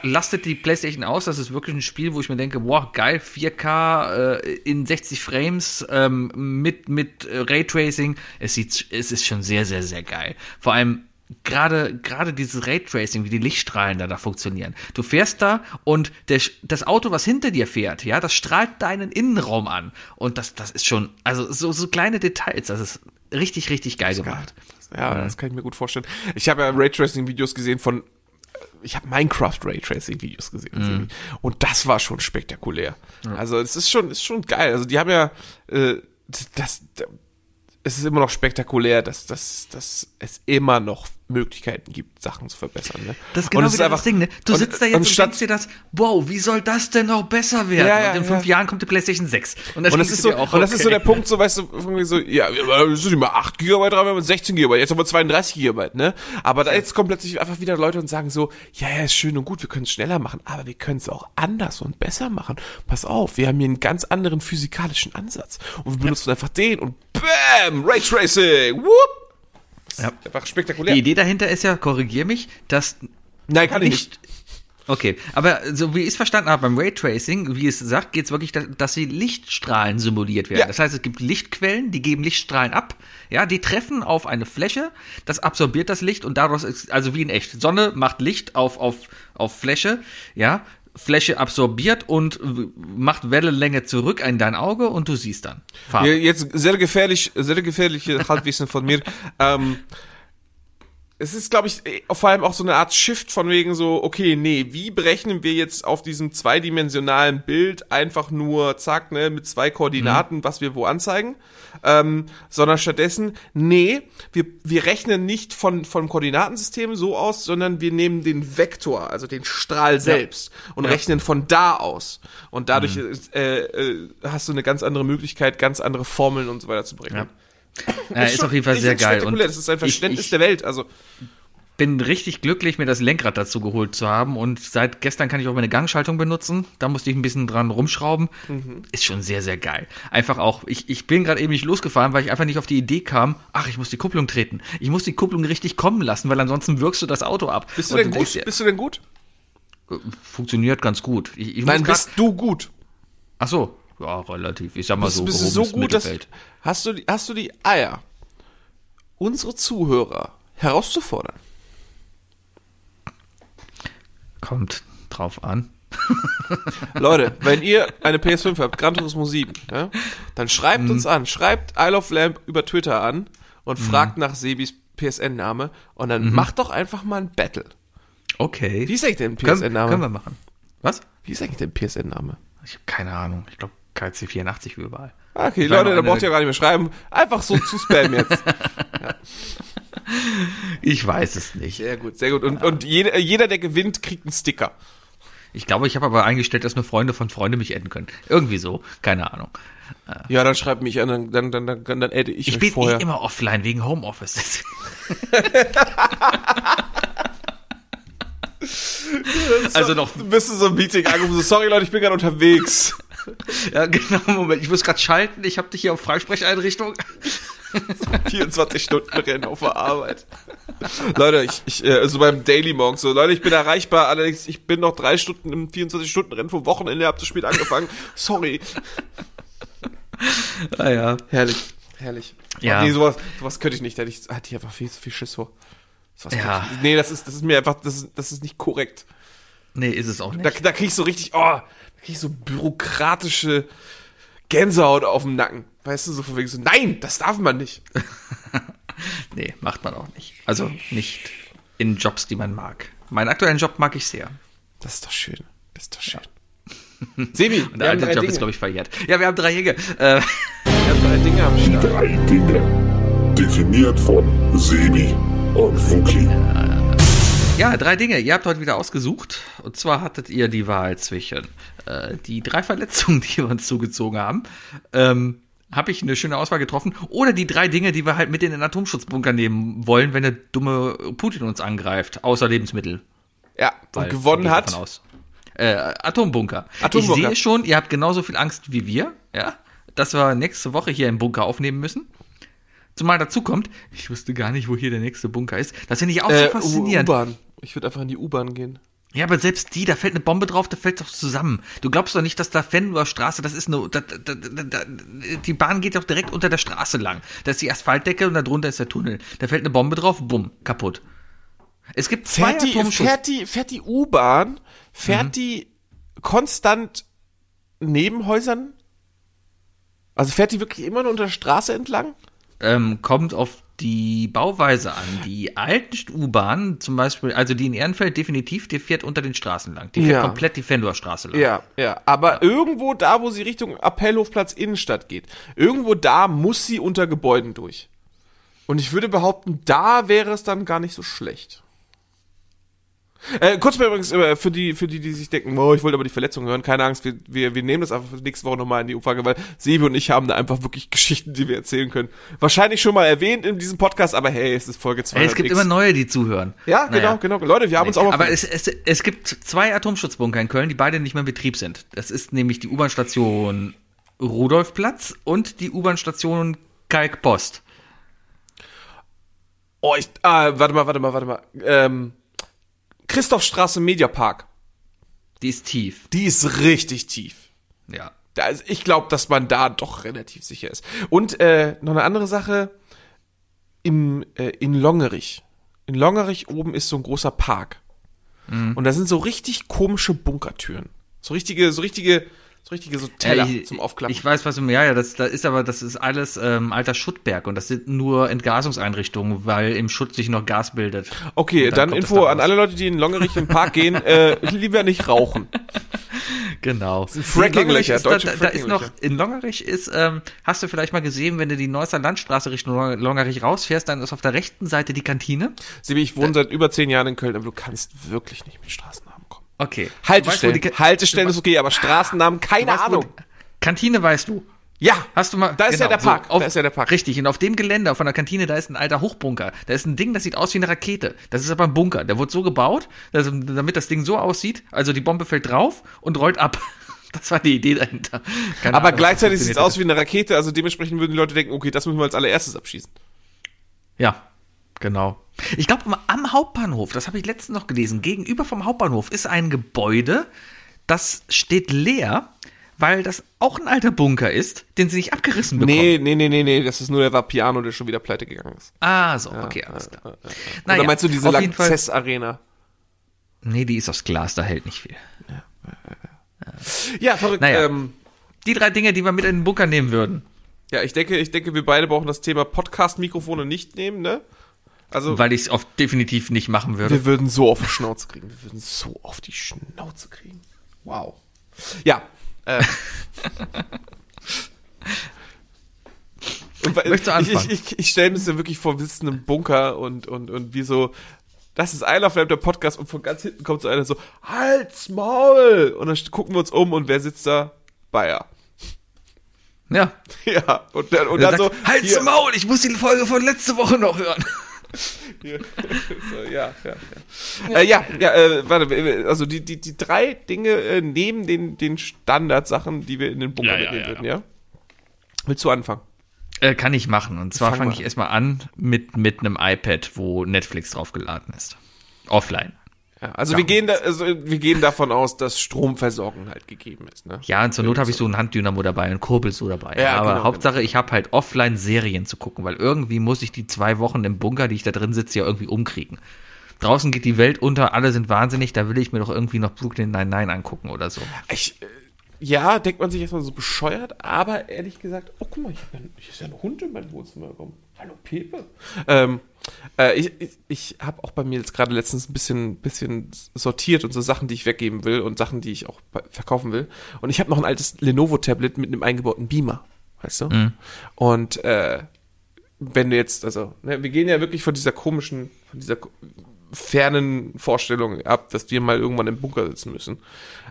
lastet die PlayStation aus. Das ist wirklich ein Spiel, wo ich mir denke, boah, geil, 4K äh, in 60 Frames ähm, mit mit Raytracing. Es sieht, es ist schon sehr, sehr, sehr geil. Vor allem gerade gerade dieses Raytracing, wie die Lichtstrahlen da, da funktionieren. Du fährst da und der, das Auto, was hinter dir fährt, ja, das strahlt deinen Innenraum an und das das ist schon, also so so kleine Details, das ist richtig richtig geil gemacht. Geil. Ja, ja, das kann ich mir gut vorstellen. Ich habe ja Raytracing Videos gesehen von ich habe Minecraft Raytracing Videos gesehen mhm. und das war schon spektakulär. Ja. Also es ist schon ist schon geil. Also die haben ja äh, das, das es ist immer noch spektakulär, dass, dass, dass es immer noch Möglichkeiten gibt, Sachen zu verbessern. Ne? Das ist genau und wieder einfach, das Ding, ne? Du sitzt da jetzt und, und denkst dir das, wow, wie soll das denn noch besser werden? Ja, ja, und in fünf ja. Jahren kommt die PlayStation 6. Und, und das ist so, auch, und das okay. ist so der Punkt, so weißt du, irgendwie so, ja, wir sind immer 8 GB dran, wir haben 16 GB, jetzt haben wir 32 GB, ne? Aber da jetzt kommen plötzlich einfach wieder Leute und sagen so, ja, ja, ist schön und gut, wir können es schneller machen, aber wir können es auch anders und besser machen. Pass auf, wir haben hier einen ganz anderen physikalischen Ansatz und wir benutzen einfach den und BAM! Raytracing! Whoop! Ja. Einfach spektakulär. Die Idee dahinter ist ja, korrigier mich, dass. Nein, kann ich nicht. Okay, aber so wie ich es verstanden habe beim Raytracing, wie es sagt, geht es wirklich, dass sie Lichtstrahlen simuliert werden. Ja. Das heißt, es gibt Lichtquellen, die geben Lichtstrahlen ab, ja, die treffen auf eine Fläche, das absorbiert das Licht und daraus ist, also wie in echt. Sonne macht Licht auf, auf, auf Fläche, ja, Fläche absorbiert und macht Wellenlänge zurück in dein Auge und du siehst dann Farben. Ja, jetzt sehr gefährlich, sehr gefährliche Halbwissen von mir. Ähm, es ist, glaube ich, äh, vor allem auch so eine Art Shift von wegen so, okay, nee, wie berechnen wir jetzt auf diesem zweidimensionalen Bild einfach nur, zack, ne, mit zwei Koordinaten, mhm. was wir wo anzeigen, ähm, sondern stattdessen, nee, wir, wir rechnen nicht von, vom Koordinatensystem so aus, sondern wir nehmen den Vektor, also den Strahl selbst ja. und ja. rechnen von da aus. Und dadurch mhm. äh, äh, hast du eine ganz andere Möglichkeit, ganz andere Formeln und so weiter zu berechnen. Ja. Ja, ist, ist auf jeden Fall sehr geil. Und das ist ein Verständnis ich, ich der Welt. Also bin richtig glücklich, mir das Lenkrad dazu geholt zu haben. Und seit gestern kann ich auch meine Gangschaltung benutzen. Da musste ich ein bisschen dran rumschrauben. Mhm. Ist schon sehr, sehr geil. Einfach auch, ich, ich bin gerade eben nicht losgefahren, weil ich einfach nicht auf die Idee kam, ach, ich muss die Kupplung treten. Ich muss die Kupplung richtig kommen lassen, weil ansonsten wirkst du das Auto ab. Bist du denn gut? Bist du denn gut? Funktioniert ganz gut. Ich, ich Nein, bist du gut? Ach so, ja, relativ. Ich sag mal bist, so. Bist du so gut, dass, hast du, die, hast du die Eier, unsere Zuhörer herauszufordern? Kommt drauf an. Leute, wenn ihr eine PS5 habt, Gran Turismo 7, ja, dann schreibt mhm. uns an. Schreibt Isle of Lamp über Twitter an und mhm. fragt nach Sebis PSN-Name und dann mhm. macht doch einfach mal ein Battle. Okay. Wie ist eigentlich dein PSN-Name? Können wir machen. Was? Wie ist eigentlich dein PSN-Name? Ich habe keine Ahnung. Ich glaube KC84 wie überall. Okay, Leute, da braucht ihr gar nicht mehr schreiben. Einfach so zu spammen jetzt. ja. Ich weiß es nicht. Sehr gut, sehr gut. Und, ja. und jeder, jeder, der gewinnt, kriegt einen Sticker. Ich glaube, ich habe aber eingestellt, dass nur Freunde von Freunde mich adden können. Irgendwie so, keine Ahnung. Ja, dann schreibt mich an, dann, dann, dann, dann, dann adde ich Ich bin vorher. Eh immer offline wegen Homeoffice. also noch. Du bist in so ein Meeting angerufen, sorry Leute, ich bin gerade unterwegs. ja, genau, Moment, ich muss gerade schalten, ich habe dich hier auf Freisprecheinrichtung. 24 Stunden Rennen auf der Arbeit. Leute, ich, ich äh, also beim Daily Monk so, Leute, ich bin erreichbar, allerdings ich bin noch drei Stunden im 24 Stunden Rennen vom Wochenende, hab zu spät angefangen. Sorry. Ah ja. Herrlich, herrlich. Ja. Nee, sowas, sowas könnte ich nicht, da hätte ich, hatte ich einfach viel, viel Schiss vor. ja. Ich, nee, das ist, das ist mir einfach, das ist, das ist nicht korrekt. Nee, ist es auch nicht. Da, da krieg ich so richtig, oh, ich so bürokratische Gänsehaut auf dem Nacken. Weißt du, so von wegen so, nein, das darf man nicht. nee, macht man auch nicht. Also nicht in Jobs, die man mag. Meinen aktuellen Job mag ich sehr. Das ist doch schön. Das ist doch schön. Sebi, Und der alte Job Dinge. ist, glaube ich, verjährt. Ja, wir haben drei Dinge. Äh, wir haben drei Dinge am Start. Drei Dinge. Definiert von Sebi und Fuki. Ja, drei Dinge. Ihr habt heute wieder ausgesucht. Und zwar hattet ihr die Wahl zwischen äh, die drei Verletzungen, die wir uns zugezogen haben. Ähm, habe ich eine schöne Auswahl getroffen. Oder die drei Dinge, die wir halt mit in den Atomschutzbunker nehmen wollen, wenn der dumme Putin uns angreift, außer Lebensmittel. Ja, und gewonnen hat. Äh, Atombunker. Atombunker. Ich sehe schon, ihr habt genauso viel Angst wie wir, ja, dass wir nächste Woche hier im Bunker aufnehmen müssen. Zumal dazu kommt, ich wusste gar nicht, wo hier der nächste Bunker ist. Das finde ich auch äh, so faszinierend. U-Bahn. Ich würde einfach in die U-Bahn gehen. Ja, aber selbst die, da fällt eine Bombe drauf, da fällt doch zusammen. Du glaubst doch nicht, dass da Fenloer Straße, das ist eine, da, da, da, die Bahn geht doch direkt unter der Straße lang. Da ist die Asphaltdecke und da drunter ist der Tunnel. Da fällt eine Bombe drauf, bumm, kaputt. Es gibt zwei fährt die, fährt die, fährt die U-Bahn, fährt mhm. die konstant neben Häusern? Also fährt die wirklich immer nur unter der Straße entlang? Ähm, kommt auf die Bauweise an. Die alten U-Bahnen, zum Beispiel, also die in Ehrenfeld definitiv, die fährt unter den Straßen lang. Die fährt ja. komplett die Fendor Straße lang. Ja, ja. Aber ja. irgendwo da, wo sie Richtung Appellhofplatz Innenstadt geht, irgendwo da muss sie unter Gebäuden durch. Und ich würde behaupten, da wäre es dann gar nicht so schlecht. Äh, kurz mal übrigens äh, für die, für die, die sich denken, oh, ich wollte aber die Verletzung hören, keine Angst, wir, wir, wir nehmen das einfach nächste Woche nochmal in die Umfrage, weil Sebi und ich haben da einfach wirklich Geschichten, die wir erzählen können. Wahrscheinlich schon mal erwähnt in diesem Podcast, aber hey, es ist Folge 2. Hey, es gibt immer neue, die zuhören. Ja, genau, genau. Leute, wir haben uns auch Aber es, es, es gibt zwei Atomschutzbunker in Köln, die beide nicht mehr in Betrieb sind. Das ist nämlich die U-Bahn-Station Rudolfplatz und die U-Bahn-Station Kalkpost. Oh, ich, ah, warte mal, warte mal, warte mal. Ähm, Christophstraße Mediapark. Die ist tief. Die ist richtig tief. Ja. Ist, ich glaube, dass man da doch relativ sicher ist. Und äh, noch eine andere Sache. Im, äh, in Longerich. In Longerich oben ist so ein großer Park. Mhm. Und da sind so richtig komische Bunkertüren. So richtige, so richtige so richtige so Teller äh, ich, zum Aufklappen. Ich weiß, was du ja, ja, das, das ist aber, das ist alles ähm, alter Schuttberg und das sind nur Entgasungseinrichtungen, weil im Schutt sich noch Gas bildet. Okay, dann, dann Info an alle Leute, die in Longerich im Park gehen, äh, lieber nicht rauchen. Genau. Fracking-Löcher, deutsche da, da ist noch, in Longerich ist, ähm, hast du vielleicht mal gesehen, wenn du die Neusser Landstraße Richtung Longerich rausfährst, dann ist auf der rechten Seite die Kantine. Sibi, ich wohne äh, seit über zehn Jahren in Köln, aber du kannst wirklich nicht mit Straßen Okay. Haltestellen. Weißt, Haltestellen ist okay, aber Straßennamen, keine weißt, Ahnung. Kantine weißt du. Ja, hast du mal. Da ist genau, ja der Park. So, auf, da ist ja der Park. Richtig. Und auf dem Gelände von der Kantine, da ist ein alter Hochbunker. Da ist ein Ding, das sieht aus wie eine Rakete. Das ist aber ein Bunker. Der wurde so gebaut, dass, damit das Ding so aussieht. Also die Bombe fällt drauf und rollt ab. Das war die Idee dahinter. Keine aber Ahnung, gleichzeitig sieht es aus wie eine Rakete. Also dementsprechend würden die Leute denken, okay, das müssen wir als allererstes abschießen. Ja, genau. Ich glaube, am Hauptbahnhof, das habe ich letztens noch gelesen, gegenüber vom Hauptbahnhof ist ein Gebäude, das steht leer, weil das auch ein alter Bunker ist, den sie nicht abgerissen bekommen. Nee, nee, nee, nee, nee, das ist nur der Vapiano, der schon wieder pleite gegangen ist. Ah, so, okay, alles klar. Ja, ja, ja. Naja, Oder meinst du diese Lanxess Arena? Nee, die ist aus Glas, da hält nicht viel. Ja, ja, verrückt. Naja, ähm, die drei Dinge, die wir mit in den Bunker nehmen würden. Ja, ich denke, ich denke, wir beide brauchen das Thema Podcast-Mikrofone nicht nehmen, ne? Also, Weil ich es definitiv nicht machen würde. Wir würden so auf die Schnauze kriegen. Wir würden so auf die Schnauze kriegen. Wow. Ja. Äh. Möchtest du anfangen? Ich, ich, ich stelle mir das ja wirklich vor, wir sitzen im Bunker und, und, und wie so, das ist Isle of Lamp, der Podcast und von ganz hinten kommt so einer so, Halt's Maul! Und dann gucken wir uns um und wer sitzt da? Bayer. Ja. Ja, und, dann, und dann, sagt, so, Halt's Maul, ich muss die Folge von letzte Woche noch hören so, ja, ja, ja. Äh, ja, ja äh, warte, also die, die, die drei Dinge äh, neben den, den Standardsachen, die wir in den Bunker ja, mitnehmen ja, würden, ja? Willst du anfangen? Äh, kann ich machen. Und zwar fange fang ich erstmal an mit, mit einem iPad, wo Netflix draufgeladen ist. Offline. Ja, also wir gehen, da, also wir gehen davon aus, dass Stromversorgung halt gegeben ist. Ne? Ja, und zur Not habe ich so ein Handdynamo dabei, ein Kurbel so dabei. Ja, Aber genau, Hauptsache, genau. ich habe halt offline Serien zu gucken, weil irgendwie muss ich die zwei Wochen im Bunker, die ich da drin sitze, ja irgendwie umkriegen. Draußen geht die Welt unter, alle sind wahnsinnig, da will ich mir doch irgendwie noch Brooklyn Nine-Nine angucken oder so. Ich, äh, ja, denkt man sich erstmal so bescheuert, aber ehrlich gesagt, oh guck mal, hier ist ja ein Hund in mein Wohnzimmer gekommen. Hallo Pepe. Ähm, äh, ich ich, ich habe auch bei mir jetzt gerade letztens ein bisschen, bisschen sortiert und so Sachen, die ich weggeben will und Sachen, die ich auch verkaufen will. Und ich habe noch ein altes Lenovo-Tablet mit einem eingebauten Beamer, weißt du? Mhm. Und äh, wenn du jetzt, also, ne, wir gehen ja wirklich von dieser komischen, von dieser fernen Vorstellung ab, dass wir mal irgendwann im Bunker sitzen müssen.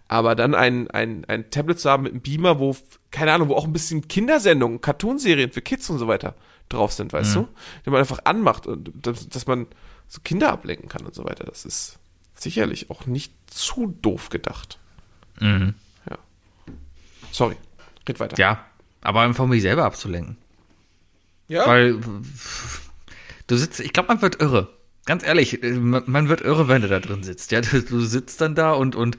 Aber dann ein, ein, ein Tablet zu haben mit einem Beamer, wo, keine Ahnung, wo auch ein bisschen Kindersendungen, Cartoonserien für Kids und so weiter drauf sind, weißt mhm. du? Die man einfach anmacht und dass, dass man so Kinder ablenken kann und so weiter. Das ist sicherlich auch nicht zu doof gedacht. Mhm. Ja. Sorry, red weiter. Ja, aber einfach um mich selber abzulenken. Ja. Weil du sitzt, ich glaube, man wird irre. Ganz ehrlich, man wird irre, wenn du da drin sitzt. Ja, du, du sitzt dann da und, und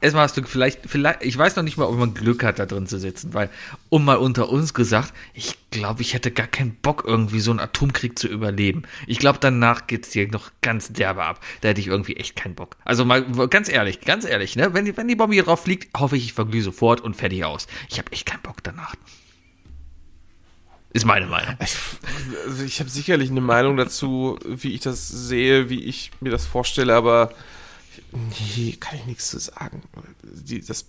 erstmal hast du vielleicht, vielleicht, ich weiß noch nicht mal, ob man Glück hat, da drin zu sitzen, weil, um mal unter uns gesagt, ich glaube, ich hätte gar keinen Bock, irgendwie so einen Atomkrieg zu überleben. Ich glaube, danach geht es dir noch ganz derbe ab. Da hätte ich irgendwie echt keinen Bock. Also mal, ganz ehrlich, ganz ehrlich, ne, wenn die, wenn die Bombe hier drauf fliegt, hoffe ich, ich verglühe sofort und fertig aus. Ich habe echt keinen Bock danach. Ist meine Meinung. Ich, also ich habe sicherlich eine Meinung dazu, wie ich das sehe, wie ich mir das vorstelle, aber Nee, kann ich nichts zu sagen. Die, das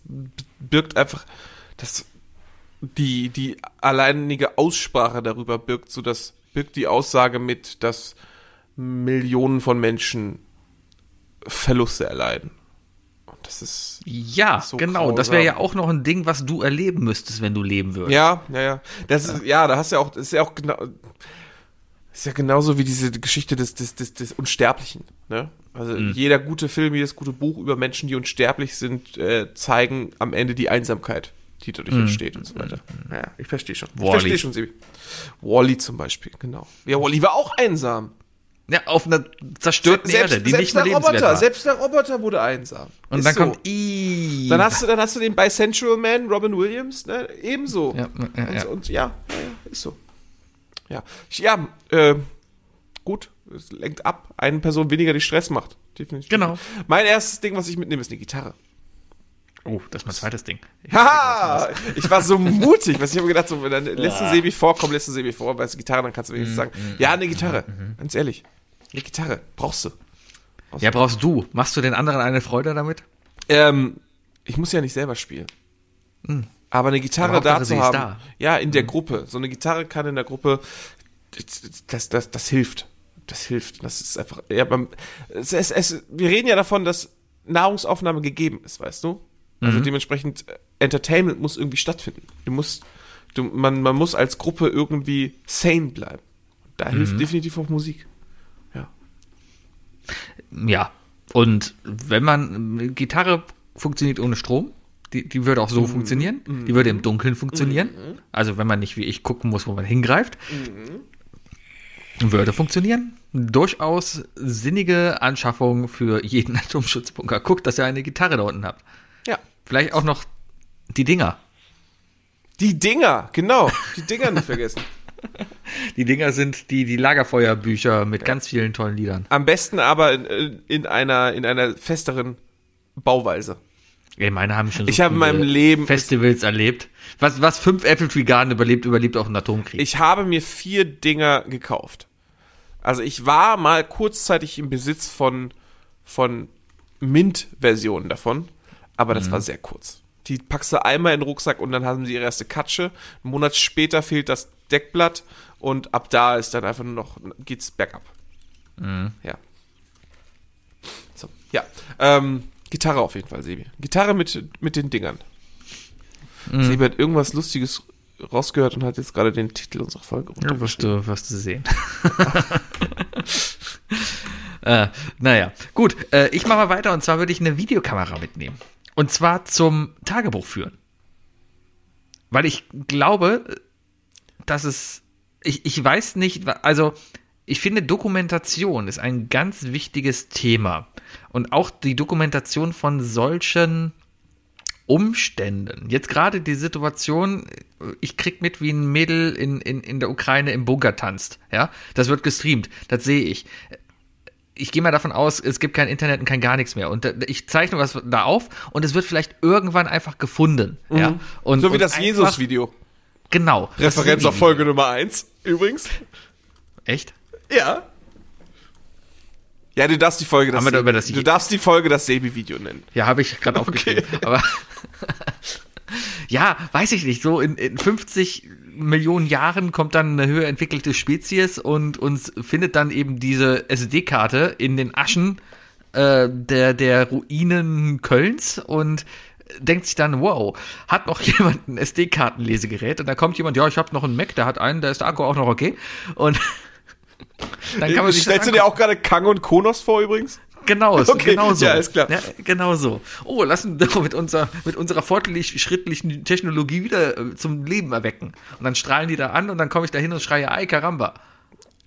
birgt einfach, das, die, die alleinige Aussprache darüber birgt so, das birgt die Aussage mit, dass Millionen von Menschen Verluste erleiden. Und das ist. Ja, so genau. Grausam. Das wäre ja auch noch ein Ding, was du erleben müsstest, wenn du leben würdest. Ja, ja, ja. Das ist, ja, da hast du ja auch, das ist ja auch genau, ist ja genauso wie diese Geschichte des, des, des, des Unsterblichen. Ne? Also mhm. jeder gute Film, jedes gute Buch über Menschen, die unsterblich sind, äh, zeigen am Ende die Einsamkeit, die dadurch mhm. entsteht und so weiter. Mhm. Ja, ich verstehe schon. Wally. Ich verstehe schon, Sibi. Wally zum Beispiel, genau. Ja, Wally war auch einsam. Ja, auf einer zerstörten Se Erde, die nicht mehr lebenswert Roboter, war. Selbst der Roboter wurde einsam. Und Ist dann so. kommt Eve. Dann hast du, dann hast du den Bisensual Man, Robin Williams, ne? Ebenso. Ja, ja, und, ja. Und, ja, ja, ist so. Ja, ja, äh, gut, es lenkt ab. Eine Person weniger, die Stress macht. Definitiv. Genau. Mein erstes Ding, was ich mitnehme, ist eine Gitarre. Oh, das ist mein zweites Ding. Ich, Haha, ich war so mutig, was ich habe gedacht, so, wenn dann lässt du Sebi vorkommen, lässt du Sebi vor, weißt du, Gitarre, dann kannst du wenigstens sagen, mm, ja, eine Gitarre, mm, ganz ehrlich, eine Gitarre, brauchst du. Brauchst ja, brauchst du. Machst du den anderen eine Freude damit? Ähm, ich muss ja nicht selber spielen. Mhm. Aber eine Gitarre da zu haben, da. ja, in der mhm. Gruppe. So eine Gitarre kann in der Gruppe, das, das, das hilft. Das hilft. Das ist einfach, ja, beim, es, es, es, wir reden ja davon, dass Nahrungsaufnahme gegeben ist, weißt du? Also mhm. dementsprechend, äh, Entertainment muss irgendwie stattfinden. Du musst, du, man, man muss als Gruppe irgendwie sane bleiben. Da mhm. hilft definitiv auch Musik. Ja. Ja. Und wenn man, Gitarre funktioniert ohne Strom, die, die würde auch so mhm. funktionieren. Mhm. Die würde im Dunkeln funktionieren. Mhm. Also wenn man nicht wie ich gucken muss, wo man hingreift. Mhm. Würde funktionieren. Durchaus sinnige Anschaffung für jeden Atomschutzbunker. Guckt, dass ihr eine Gitarre da unten habt. Ja. Vielleicht auch noch die Dinger. Die Dinger, genau. Die Dinger nicht vergessen. Die Dinger sind die, die Lagerfeuerbücher mit ja. ganz vielen tollen Liedern. Am besten aber in, in, einer, in einer festeren Bauweise. Ey, meine haben schon so ich habe in meinem Leben Festivals erlebt. Was, was fünf Apple Tree Garden überlebt, überlebt auch einen Atomkrieg. Ich habe mir vier Dinger gekauft. Also ich war mal kurzzeitig im Besitz von, von Mint-Versionen davon, aber das mhm. war sehr kurz. Die packst du einmal in den Rucksack und dann haben sie ihre erste Katsche. Einen Monat später fehlt das Deckblatt und ab da ist dann einfach nur noch, geht's bergab. Mhm. Ja. So, ja. Ähm, Gitarre auf jeden Fall, Sebi. Gitarre mit, mit den Dingern. Mhm. Sebi hat irgendwas Lustiges rausgehört und hat jetzt gerade den Titel unserer Folge Ja, wirst du, wirst du sehen. äh, naja, gut. Äh, ich mache mal weiter und zwar würde ich eine Videokamera mitnehmen. Und zwar zum Tagebuch führen. Weil ich glaube, dass es. Ich, ich weiß nicht, also ich finde, Dokumentation ist ein ganz wichtiges Thema. Und auch die Dokumentation von solchen Umständen. Jetzt gerade die Situation, ich krieg mit, wie ein Mädel in, in, in der Ukraine im Bunker tanzt. Ja, das wird gestreamt. Das sehe ich. ich gehe mal davon aus, es gibt kein Internet und kein gar nichts mehr. Und ich zeichne was da auf und es wird vielleicht irgendwann einfach gefunden. Mhm. Ja? Und, so wie das Jesus-Video. Genau. Referenz auf Folge Nummer eins übrigens. Echt? Ja. Ja, du darfst die Folge das, Sebi, das du darfst die Folge das Sebi-Video nennen. Ja, habe ich gerade aufgeschrieben. Okay. Aber ja, weiß ich nicht. So in, in 50 Millionen Jahren kommt dann eine höher entwickelte Spezies und uns findet dann eben diese SD-Karte in den Aschen äh, der, der Ruinen Kölns und denkt sich dann, wow, hat noch jemand ein SD-Kartenlesegerät? Und da kommt jemand, ja, ich habe noch einen Mac, der hat einen, da ist der Akku auch noch okay. Und dann kann man sich Stellst du dir auch gerade Kang und Konos vor übrigens? Genau, so, okay. genau so. Ja, ist klar. Ja, genau so. Oh, lassen wir mit, unser, mit unserer fortschrittlichen Technologie wieder äh, zum Leben erwecken. Und dann strahlen die da an und dann komme ich da hin und schreie, ay, Karamba.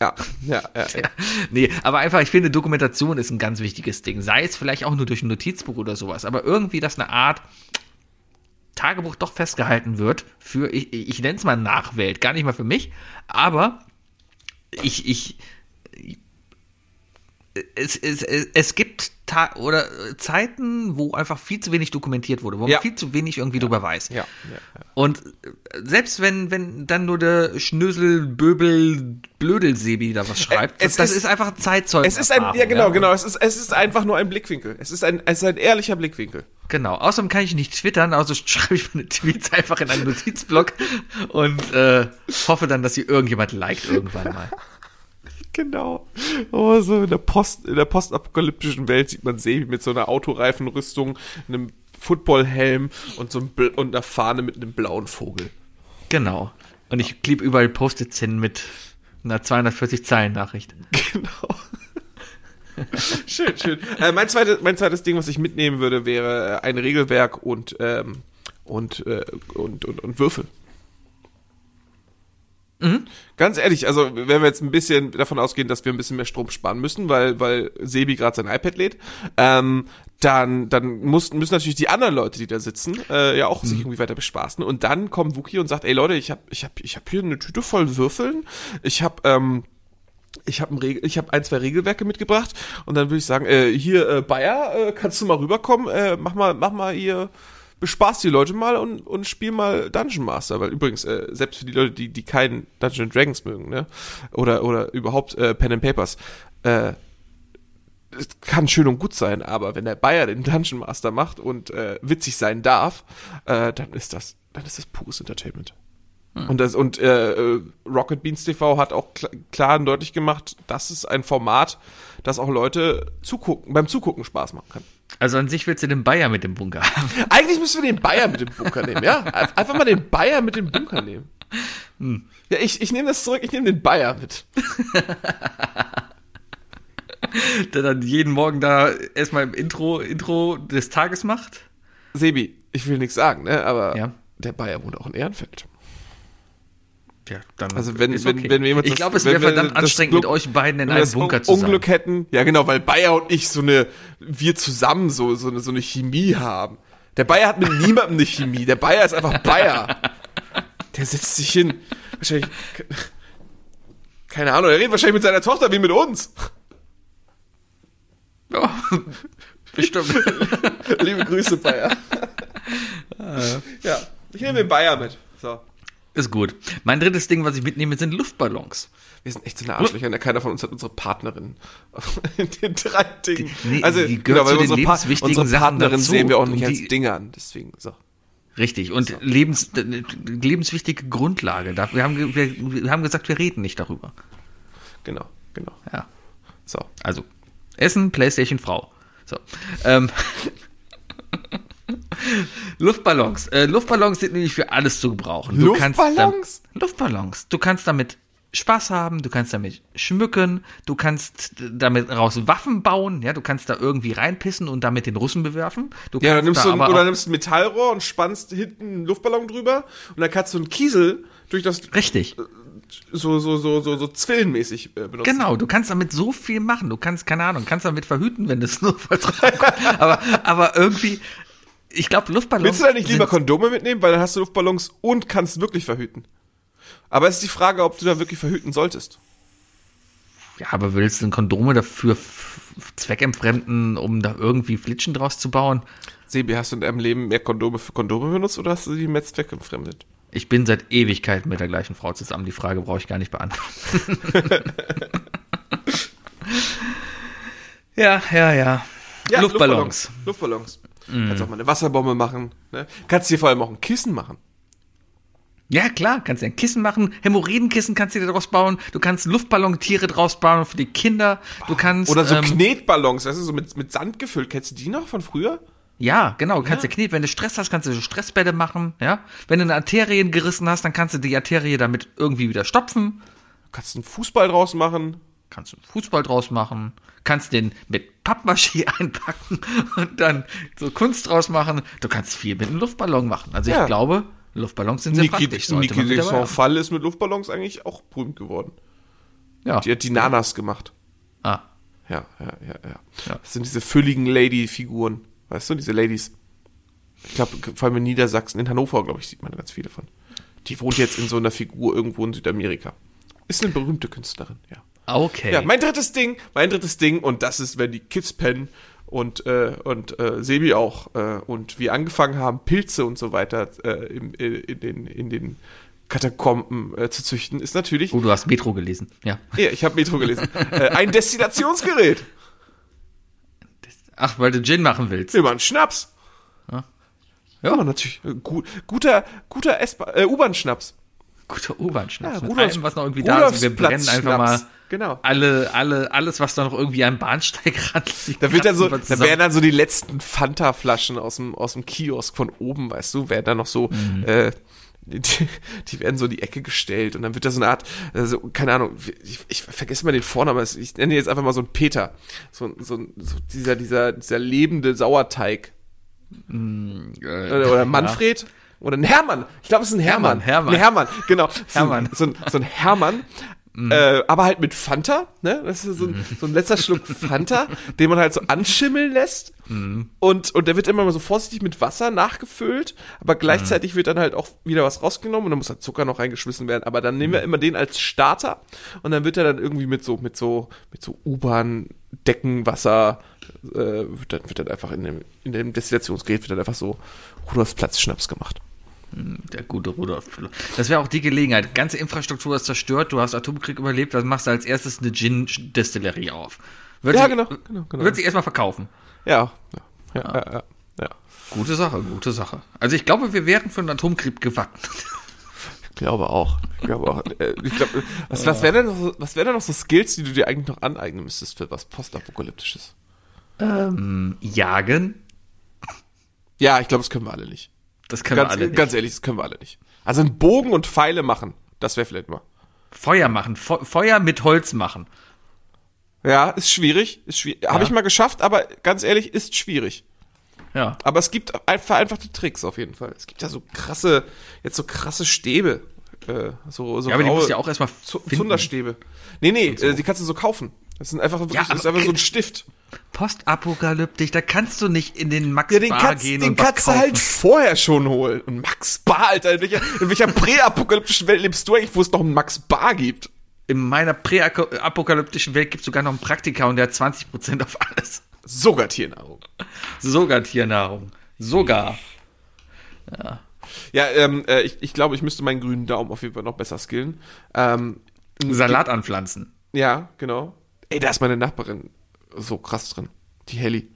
Ja, ja, ja, ja. Nee, aber einfach, ich finde, Dokumentation ist ein ganz wichtiges Ding. Sei es vielleicht auch nur durch ein Notizbuch oder sowas, aber irgendwie, dass eine Art Tagebuch doch festgehalten wird für, ich, ich nenne es mal Nachwelt, gar nicht mal für mich, aber ich, ich, es, es, es gibt Ta oder Zeiten, wo einfach viel zu wenig dokumentiert wurde, wo ja. man viel zu wenig irgendwie ja. drüber weiß. Ja. Und selbst wenn, wenn dann nur der Schnösel, Böbel, Blödelsebi da was schreibt, es das ist, ist einfach Zeitzeug. Es ist ein, ja genau, genau, es ist, es ist einfach nur ein Blickwinkel. Es ist ein, es ist ein ehrlicher Blickwinkel. Genau. Außerdem kann ich nicht twittern, also schreibe ich meine Tweets einfach in einen Notizblock und äh, hoffe dann, dass sie irgendjemand liked irgendwann mal. Genau. Oh, so in der Post, in der postapokalyptischen Welt sieht man Sebi mit so einer Autoreifenrüstung, einem Footballhelm und so einem, und einer Fahne mit einem blauen Vogel. Genau. Und ich klebe überall Post-its hin mit einer 240 Zeilen Nachricht. Genau. schön, schön. Äh, mein, zweites, mein zweites Ding, was ich mitnehmen würde, wäre ein Regelwerk und, ähm, und, äh, und, und, und Würfel. Mhm. Ganz ehrlich, also wenn wir jetzt ein bisschen davon ausgehen, dass wir ein bisschen mehr Strom sparen müssen, weil, weil Sebi gerade sein iPad lädt, ähm, dann, dann muss, müssen natürlich die anderen Leute, die da sitzen, äh, ja auch mhm. sich irgendwie weiter bespaßen. Und dann kommt Wookie und sagt, ey Leute, ich habe ich hab, ich hab hier eine Tüte voll Würfeln. Ich habe ähm, ich habe ein, ich hab ein, zwei Regelwerke mitgebracht und dann würde ich sagen, äh, hier, äh, Bayer, äh, kannst du mal rüberkommen? Äh, mach mal, mach mal ihr bespaß die Leute mal und, und spiel mal Dungeon Master, weil übrigens, äh, selbst für die Leute, die, die keinen Dungeon Dragons mögen, ne? Oder, oder überhaupt äh, Pen and Papers, äh, es kann schön und gut sein, aber wenn der Bayer den Dungeon Master macht und äh, witzig sein darf, äh, dann ist das, dann ist das pures Entertainment. Hm. Und das und äh, äh Rocket Beans TV hat auch kl klar und deutlich gemacht, das ist ein Format, das auch Leute zugucken, beim Zugucken Spaß machen kann. Also an sich willst du den Bayer mit dem Bunker haben. Eigentlich müssen wir den Bayer mit dem Bunker nehmen, ja? Einfach mal den Bayer mit dem Bunker nehmen. Hm. Ja, ich, ich nehme das zurück, ich nehme den Bayer mit. Der dann jeden Morgen da erstmal im Intro, Intro des Tages macht. Sebi, ich will nichts sagen, ne? Aber ja. der Bayer wohnt auch in Ehrenfeld. Ja, dann also wenn, wenn, okay. wenn wir jemand Ich glaube, es wäre verdammt anstrengend, Glück, mit euch beiden in einem Bunker zu sein. Unglück hätten, ja genau, weil Bayer und ich so eine, wir zusammen so, so eine, so eine Chemie haben. Der Bayer hat mit niemandem eine Chemie. Der Bayer ist einfach Bayer. Der setzt sich hin. Wahrscheinlich, keine Ahnung, er redet wahrscheinlich mit seiner Tochter wie mit uns. Oh, bestimmt. Liebe Grüße, Bayer. ja, ich nehme den Bayer mit. So. Ist gut. Mein drittes Ding, was ich mitnehme, sind Luftballons. Wir sind echt so eine Arschlöcher, ne? keiner von uns hat unsere Partnerin in den drei Dingen. Die, nee, also, die gehört genau, zu den lebenswichtigen unsere Partnerin dazu, sehen wir auch nicht als Dinge an, deswegen, so. Richtig, und so. lebens, lebenswichtige Grundlage. Wir haben, wir haben gesagt, wir reden nicht darüber. Genau, genau. Ja. So. Also, Essen, Playstation, Frau. So. Ähm. Luftballons. Äh, Luftballons sind nämlich für alles zu gebrauchen. Du Luftballons? Dann, Luftballons. Du kannst damit Spaß haben, du kannst damit schmücken, du kannst damit raus Waffen bauen, ja, du kannst da irgendwie reinpissen und damit den Russen bewerfen. Du ja, dann nimmst da du ein, oder nimmst ein Metallrohr und spannst hinten einen Luftballon drüber und dann kannst du einen Kiesel durch das Richtig. Äh, so so so so so zwillenmäßig äh, benutzen. Genau, du kannst damit so viel machen. Du kannst keine Ahnung, kannst damit verhüten, wenn es nur aber aber irgendwie ich glaube, Luftballons. Willst du da nicht lieber Kondome mitnehmen, weil dann hast du Luftballons und kannst wirklich verhüten? Aber es ist die Frage, ob du da wirklich verhüten solltest. Ja, aber willst du ein Kondome dafür zweckentfremden, um da irgendwie Flitschen draus zu bauen? Sebi, hast du in deinem Leben mehr Kondome für Kondome benutzt oder hast du die mehr zweckentfremdet? Ich bin seit Ewigkeiten mit der gleichen Frau zusammen. Die Frage brauche ich gar nicht beantworten. ja, ja, ja. ja Luftballons. Luftballons. Mm. Kannst auch mal eine Wasserbombe machen. Ne? Kannst dir vor allem auch ein Kissen machen. Ja, klar, kannst dir ein Kissen machen, Hämorrhoidenkissen kannst du dir daraus bauen, du kannst Luftballontiere draus bauen für die Kinder, du kannst. Oder so ähm, Knetballons, weißt du, so mit, mit Sand gefüllt. Kennst du die noch von früher? Ja, genau, du kannst ja. dir Knet, wenn du Stress hast, kannst du Stressbälle machen, ja. Wenn du eine Arterien gerissen hast, dann kannst du die Arterie damit irgendwie wieder stopfen. Du kannst einen Fußball draus machen. Kannst du einen Fußball draus machen. Kannst den mit Pappmaché einpacken und dann so Kunst draus machen. Du kannst viel mit einem Luftballon machen. Also ja. ich glaube, Luftballons sind sehr Niki, praktisch. Niki de Saint-Fall ist mit Luftballons eigentlich auch berühmt geworden. Ja. Die hat die Nanas gemacht. Ah. Ja, ja, ja, ja. ja. Das sind diese fülligen Lady-Figuren. Weißt du, diese Ladies. Ich glaube, vor allem in Niedersachsen, in Hannover, glaube ich, sieht man ganz viele von. Die wohnt jetzt in so einer Figur irgendwo in Südamerika. Ist eine berühmte Künstlerin, ja. Okay. Ja, mein drittes Ding, mein drittes Ding, und das ist, wenn die Kids pennen und, äh, und äh, Sebi auch, äh, und wir angefangen haben, Pilze und so weiter äh, in, in, den, in den Katakomben äh, zu züchten, ist natürlich. Oh, du hast Metro gelesen, ja. Ja, ich habe Metro gelesen. äh, ein Destinationsgerät. Ach, weil du Gin machen willst. Immer einen Schnaps. Ja, ja natürlich. Gut, guter guter U-Bahn-Schnaps. Guter U-Bahn-Schnaps. Ja, mit allem, was noch irgendwie da ist. Wir brennen einfach mal genau. alle, alle, alles, was da noch irgendwie am Bahnsteigrand liegt. Da wird dann so, da werden dann so die letzten Fanta-Flaschen aus dem, aus dem Kiosk von oben, weißt du, werden dann noch so, mhm. äh, die, die werden so in die Ecke gestellt und dann wird da so eine Art, also, keine Ahnung, ich, ich vergesse mal den Vornamen, ich nenne jetzt einfach mal so ein Peter. So, so, so dieser, dieser, dieser lebende Sauerteig. Mm, äh, oder, oder Manfred. Ja. Oder ein Hermann. Ich glaube, es ist ein Hermann. Hermann. Ein Hermann, genau. Hermann. So, ein, so ein Hermann. Mhm. Äh, aber halt mit Fanta, ne? Das ist so ein, so ein letzter Schluck Fanta, den man halt so anschimmeln lässt. Mhm. Und, und der wird immer mal so vorsichtig mit Wasser nachgefüllt, aber gleichzeitig mhm. wird dann halt auch wieder was rausgenommen und dann muss halt Zucker noch reingeschmissen werden. Aber dann nehmen wir mhm. immer den als Starter und dann wird er dann irgendwie mit so, mit so, mit so U-Bahn, Deckenwasser, äh, wird, dann, wird dann einfach in dem, in dem Destillationsgerät wird dann einfach so Rudolfsplatz Schnaps gemacht. Der gute Rudolf. Das wäre auch die Gelegenheit. Ganze Infrastruktur ist zerstört, du hast Atomkrieg überlebt, dann machst du als erstes eine Gin-Destillerie auf. Wird ja, sich, genau, genau, genau. Wird sich erstmal verkaufen. Ja, ja, ja, ja. ja. Gute Sache, gute Sache. Also ich glaube, wir wären für einen Atomkrieg gewappnet. Ich glaube auch. Ich glaube auch. Äh, ich glaube, was, was wären denn, noch so, wär denn noch so Skills, die du dir eigentlich noch aneignen müsstest für was Postapokalyptisches? Ähm, jagen. Ja, ich glaube, das können wir alle nicht. Das können ganz, wir alle nicht. Ganz ehrlich, das können wir alle nicht. Also einen Bogen und Pfeile machen, das wäre vielleicht mal. Feuer machen, Fe Feuer mit Holz machen. Ja, ist schwierig. Ist schwierig. Ja. Habe ich mal geschafft, aber ganz ehrlich, ist schwierig. Ja. Aber es gibt vereinfachte Tricks auf jeden Fall. Es gibt ja so krasse, jetzt so krasse Stäbe. Äh, so, so ja, aber die musst du ja auch erstmal Zunderstäbe. Nee, nee, so. äh, die kannst du so kaufen. Das sind einfach ja, das ist einfach so ein Stift. Postapokalyptisch, da kannst du nicht in den Max ja, den Bar kannst, gehen den und was kaufen. du halt vorher schon holen. Und Max Bar, Alter, in welcher, in welcher präapokalyptischen Welt lebst du eigentlich, wo es noch einen Max Bar gibt? In meiner präapokalyptischen Welt gibt es sogar noch einen Praktiker und der hat 20% auf alles. Sogar Tiernahrung. Sogar Tiernahrung. Sogar. Ja. Ja, ähm, äh, ich, ich glaube, ich müsste meinen grünen Daumen auf jeden Fall noch besser skillen. Ähm, Salat anpflanzen. Ja, genau. Ey, da ist meine Nachbarin so krass drin. Die Helly.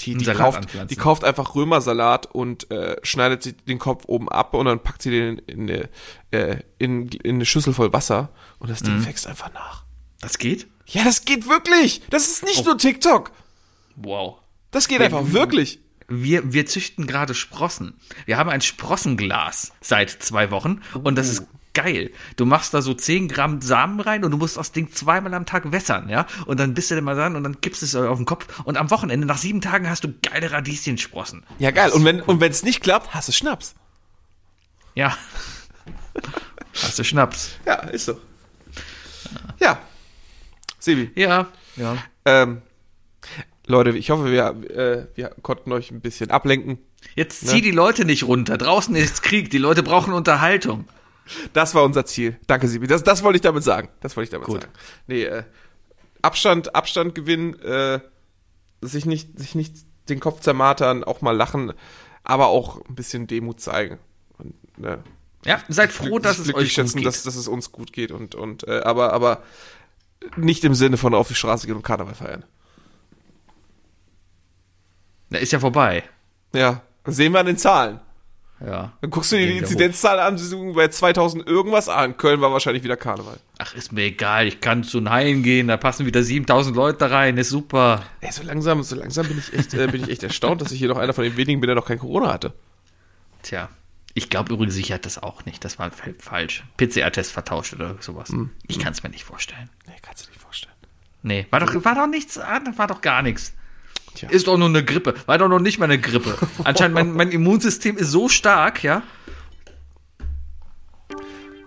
Die, die, kauft, die kauft einfach Römersalat und äh, schneidet sie den Kopf oben ab und dann packt sie den in, in, äh, in, in eine Schüssel voll Wasser und das Ding mhm. wächst einfach nach. Das geht? Ja, das geht wirklich. Das ist nicht oh. nur TikTok. Wow. Das geht einfach wirklich. Wir, wir züchten gerade Sprossen. Wir haben ein Sprossenglas seit zwei Wochen und das ist geil. Du machst da so 10 Gramm Samen rein und du musst das Ding zweimal am Tag wässern, ja? Und dann bist du dann mal dran und dann gibst du es auf den Kopf und am Wochenende, nach sieben Tagen, hast du geile Radieschensprossen. Ja, geil. Und wenn und es nicht klappt, hast du Schnaps. Ja. hast du Schnaps. Ja, ist so. Ja. Sebi. Ja, ja. Ähm, Leute, ich hoffe, wir, äh, wir konnten euch ein bisschen ablenken. Jetzt zieh ne? die Leute nicht runter. Draußen ist Krieg. Die Leute brauchen Unterhaltung. Das war unser Ziel. Danke, Sibi. Das, das wollte ich damit sagen. Das wollte ich damit Gut. sagen. Nee, äh, Abstand, Abstand gewinnen, äh, sich nicht, sich nicht den Kopf zermartern, auch mal lachen, aber auch ein bisschen Demut zeigen. Und, ne, ja, seid froh, dass es euch schätzen, gut geht. Dass, dass es uns gut geht und, und äh, aber, aber nicht im Sinne von auf die Straße gehen und Karneval feiern. Na, ist ja vorbei. Ja, sehen wir an den Zahlen. Ja. Dann guckst du dir die Inzidenzzahl an, bei 2000 irgendwas an. Köln war wahrscheinlich wieder Karneval. Ach, ist mir egal. Ich kann zu Nein gehen. Da passen wieder 7000 Leute rein. Ist super. Ey, so langsam, so langsam bin ich echt, äh, bin ich echt erstaunt, dass ich hier noch einer von den wenigen bin, der noch kein Corona hatte. Tja. Ich glaube übrigens, ich hatte das auch nicht. Das war falsch. PCR-Test vertauscht oder sowas. Mm. Ich kann es mir nicht vorstellen. Nee, kannst du nicht vorstellen. Nee, war doch, war doch nichts, war doch gar nichts. Tja. Ist doch nur eine Grippe. War doch noch nicht mal eine Grippe. Anscheinend, mein, mein Immunsystem ist so stark, ja.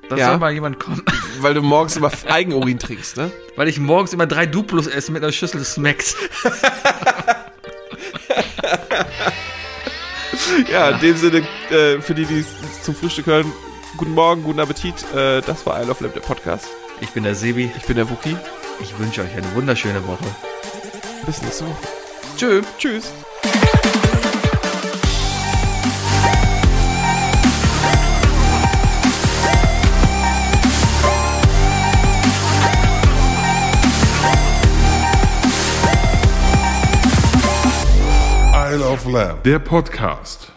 Da ja. soll mal jemand kommen. Weil du morgens immer Eigenurin trinkst, ne? Weil ich morgens immer drei Duplos esse mit einer Schüssel Smacks. ja, in dem Sinne, äh, für die, die es zum Frühstück hören, guten Morgen, guten Appetit. Äh, das war I Love Lab, der Podcast. Ich bin der Sebi. Ich bin der Wookie. Ich wünsche euch eine wunderschöne Woche. Bis nächste Woche. Tschö. Tschüss. Isle of Lamb, der Podcast.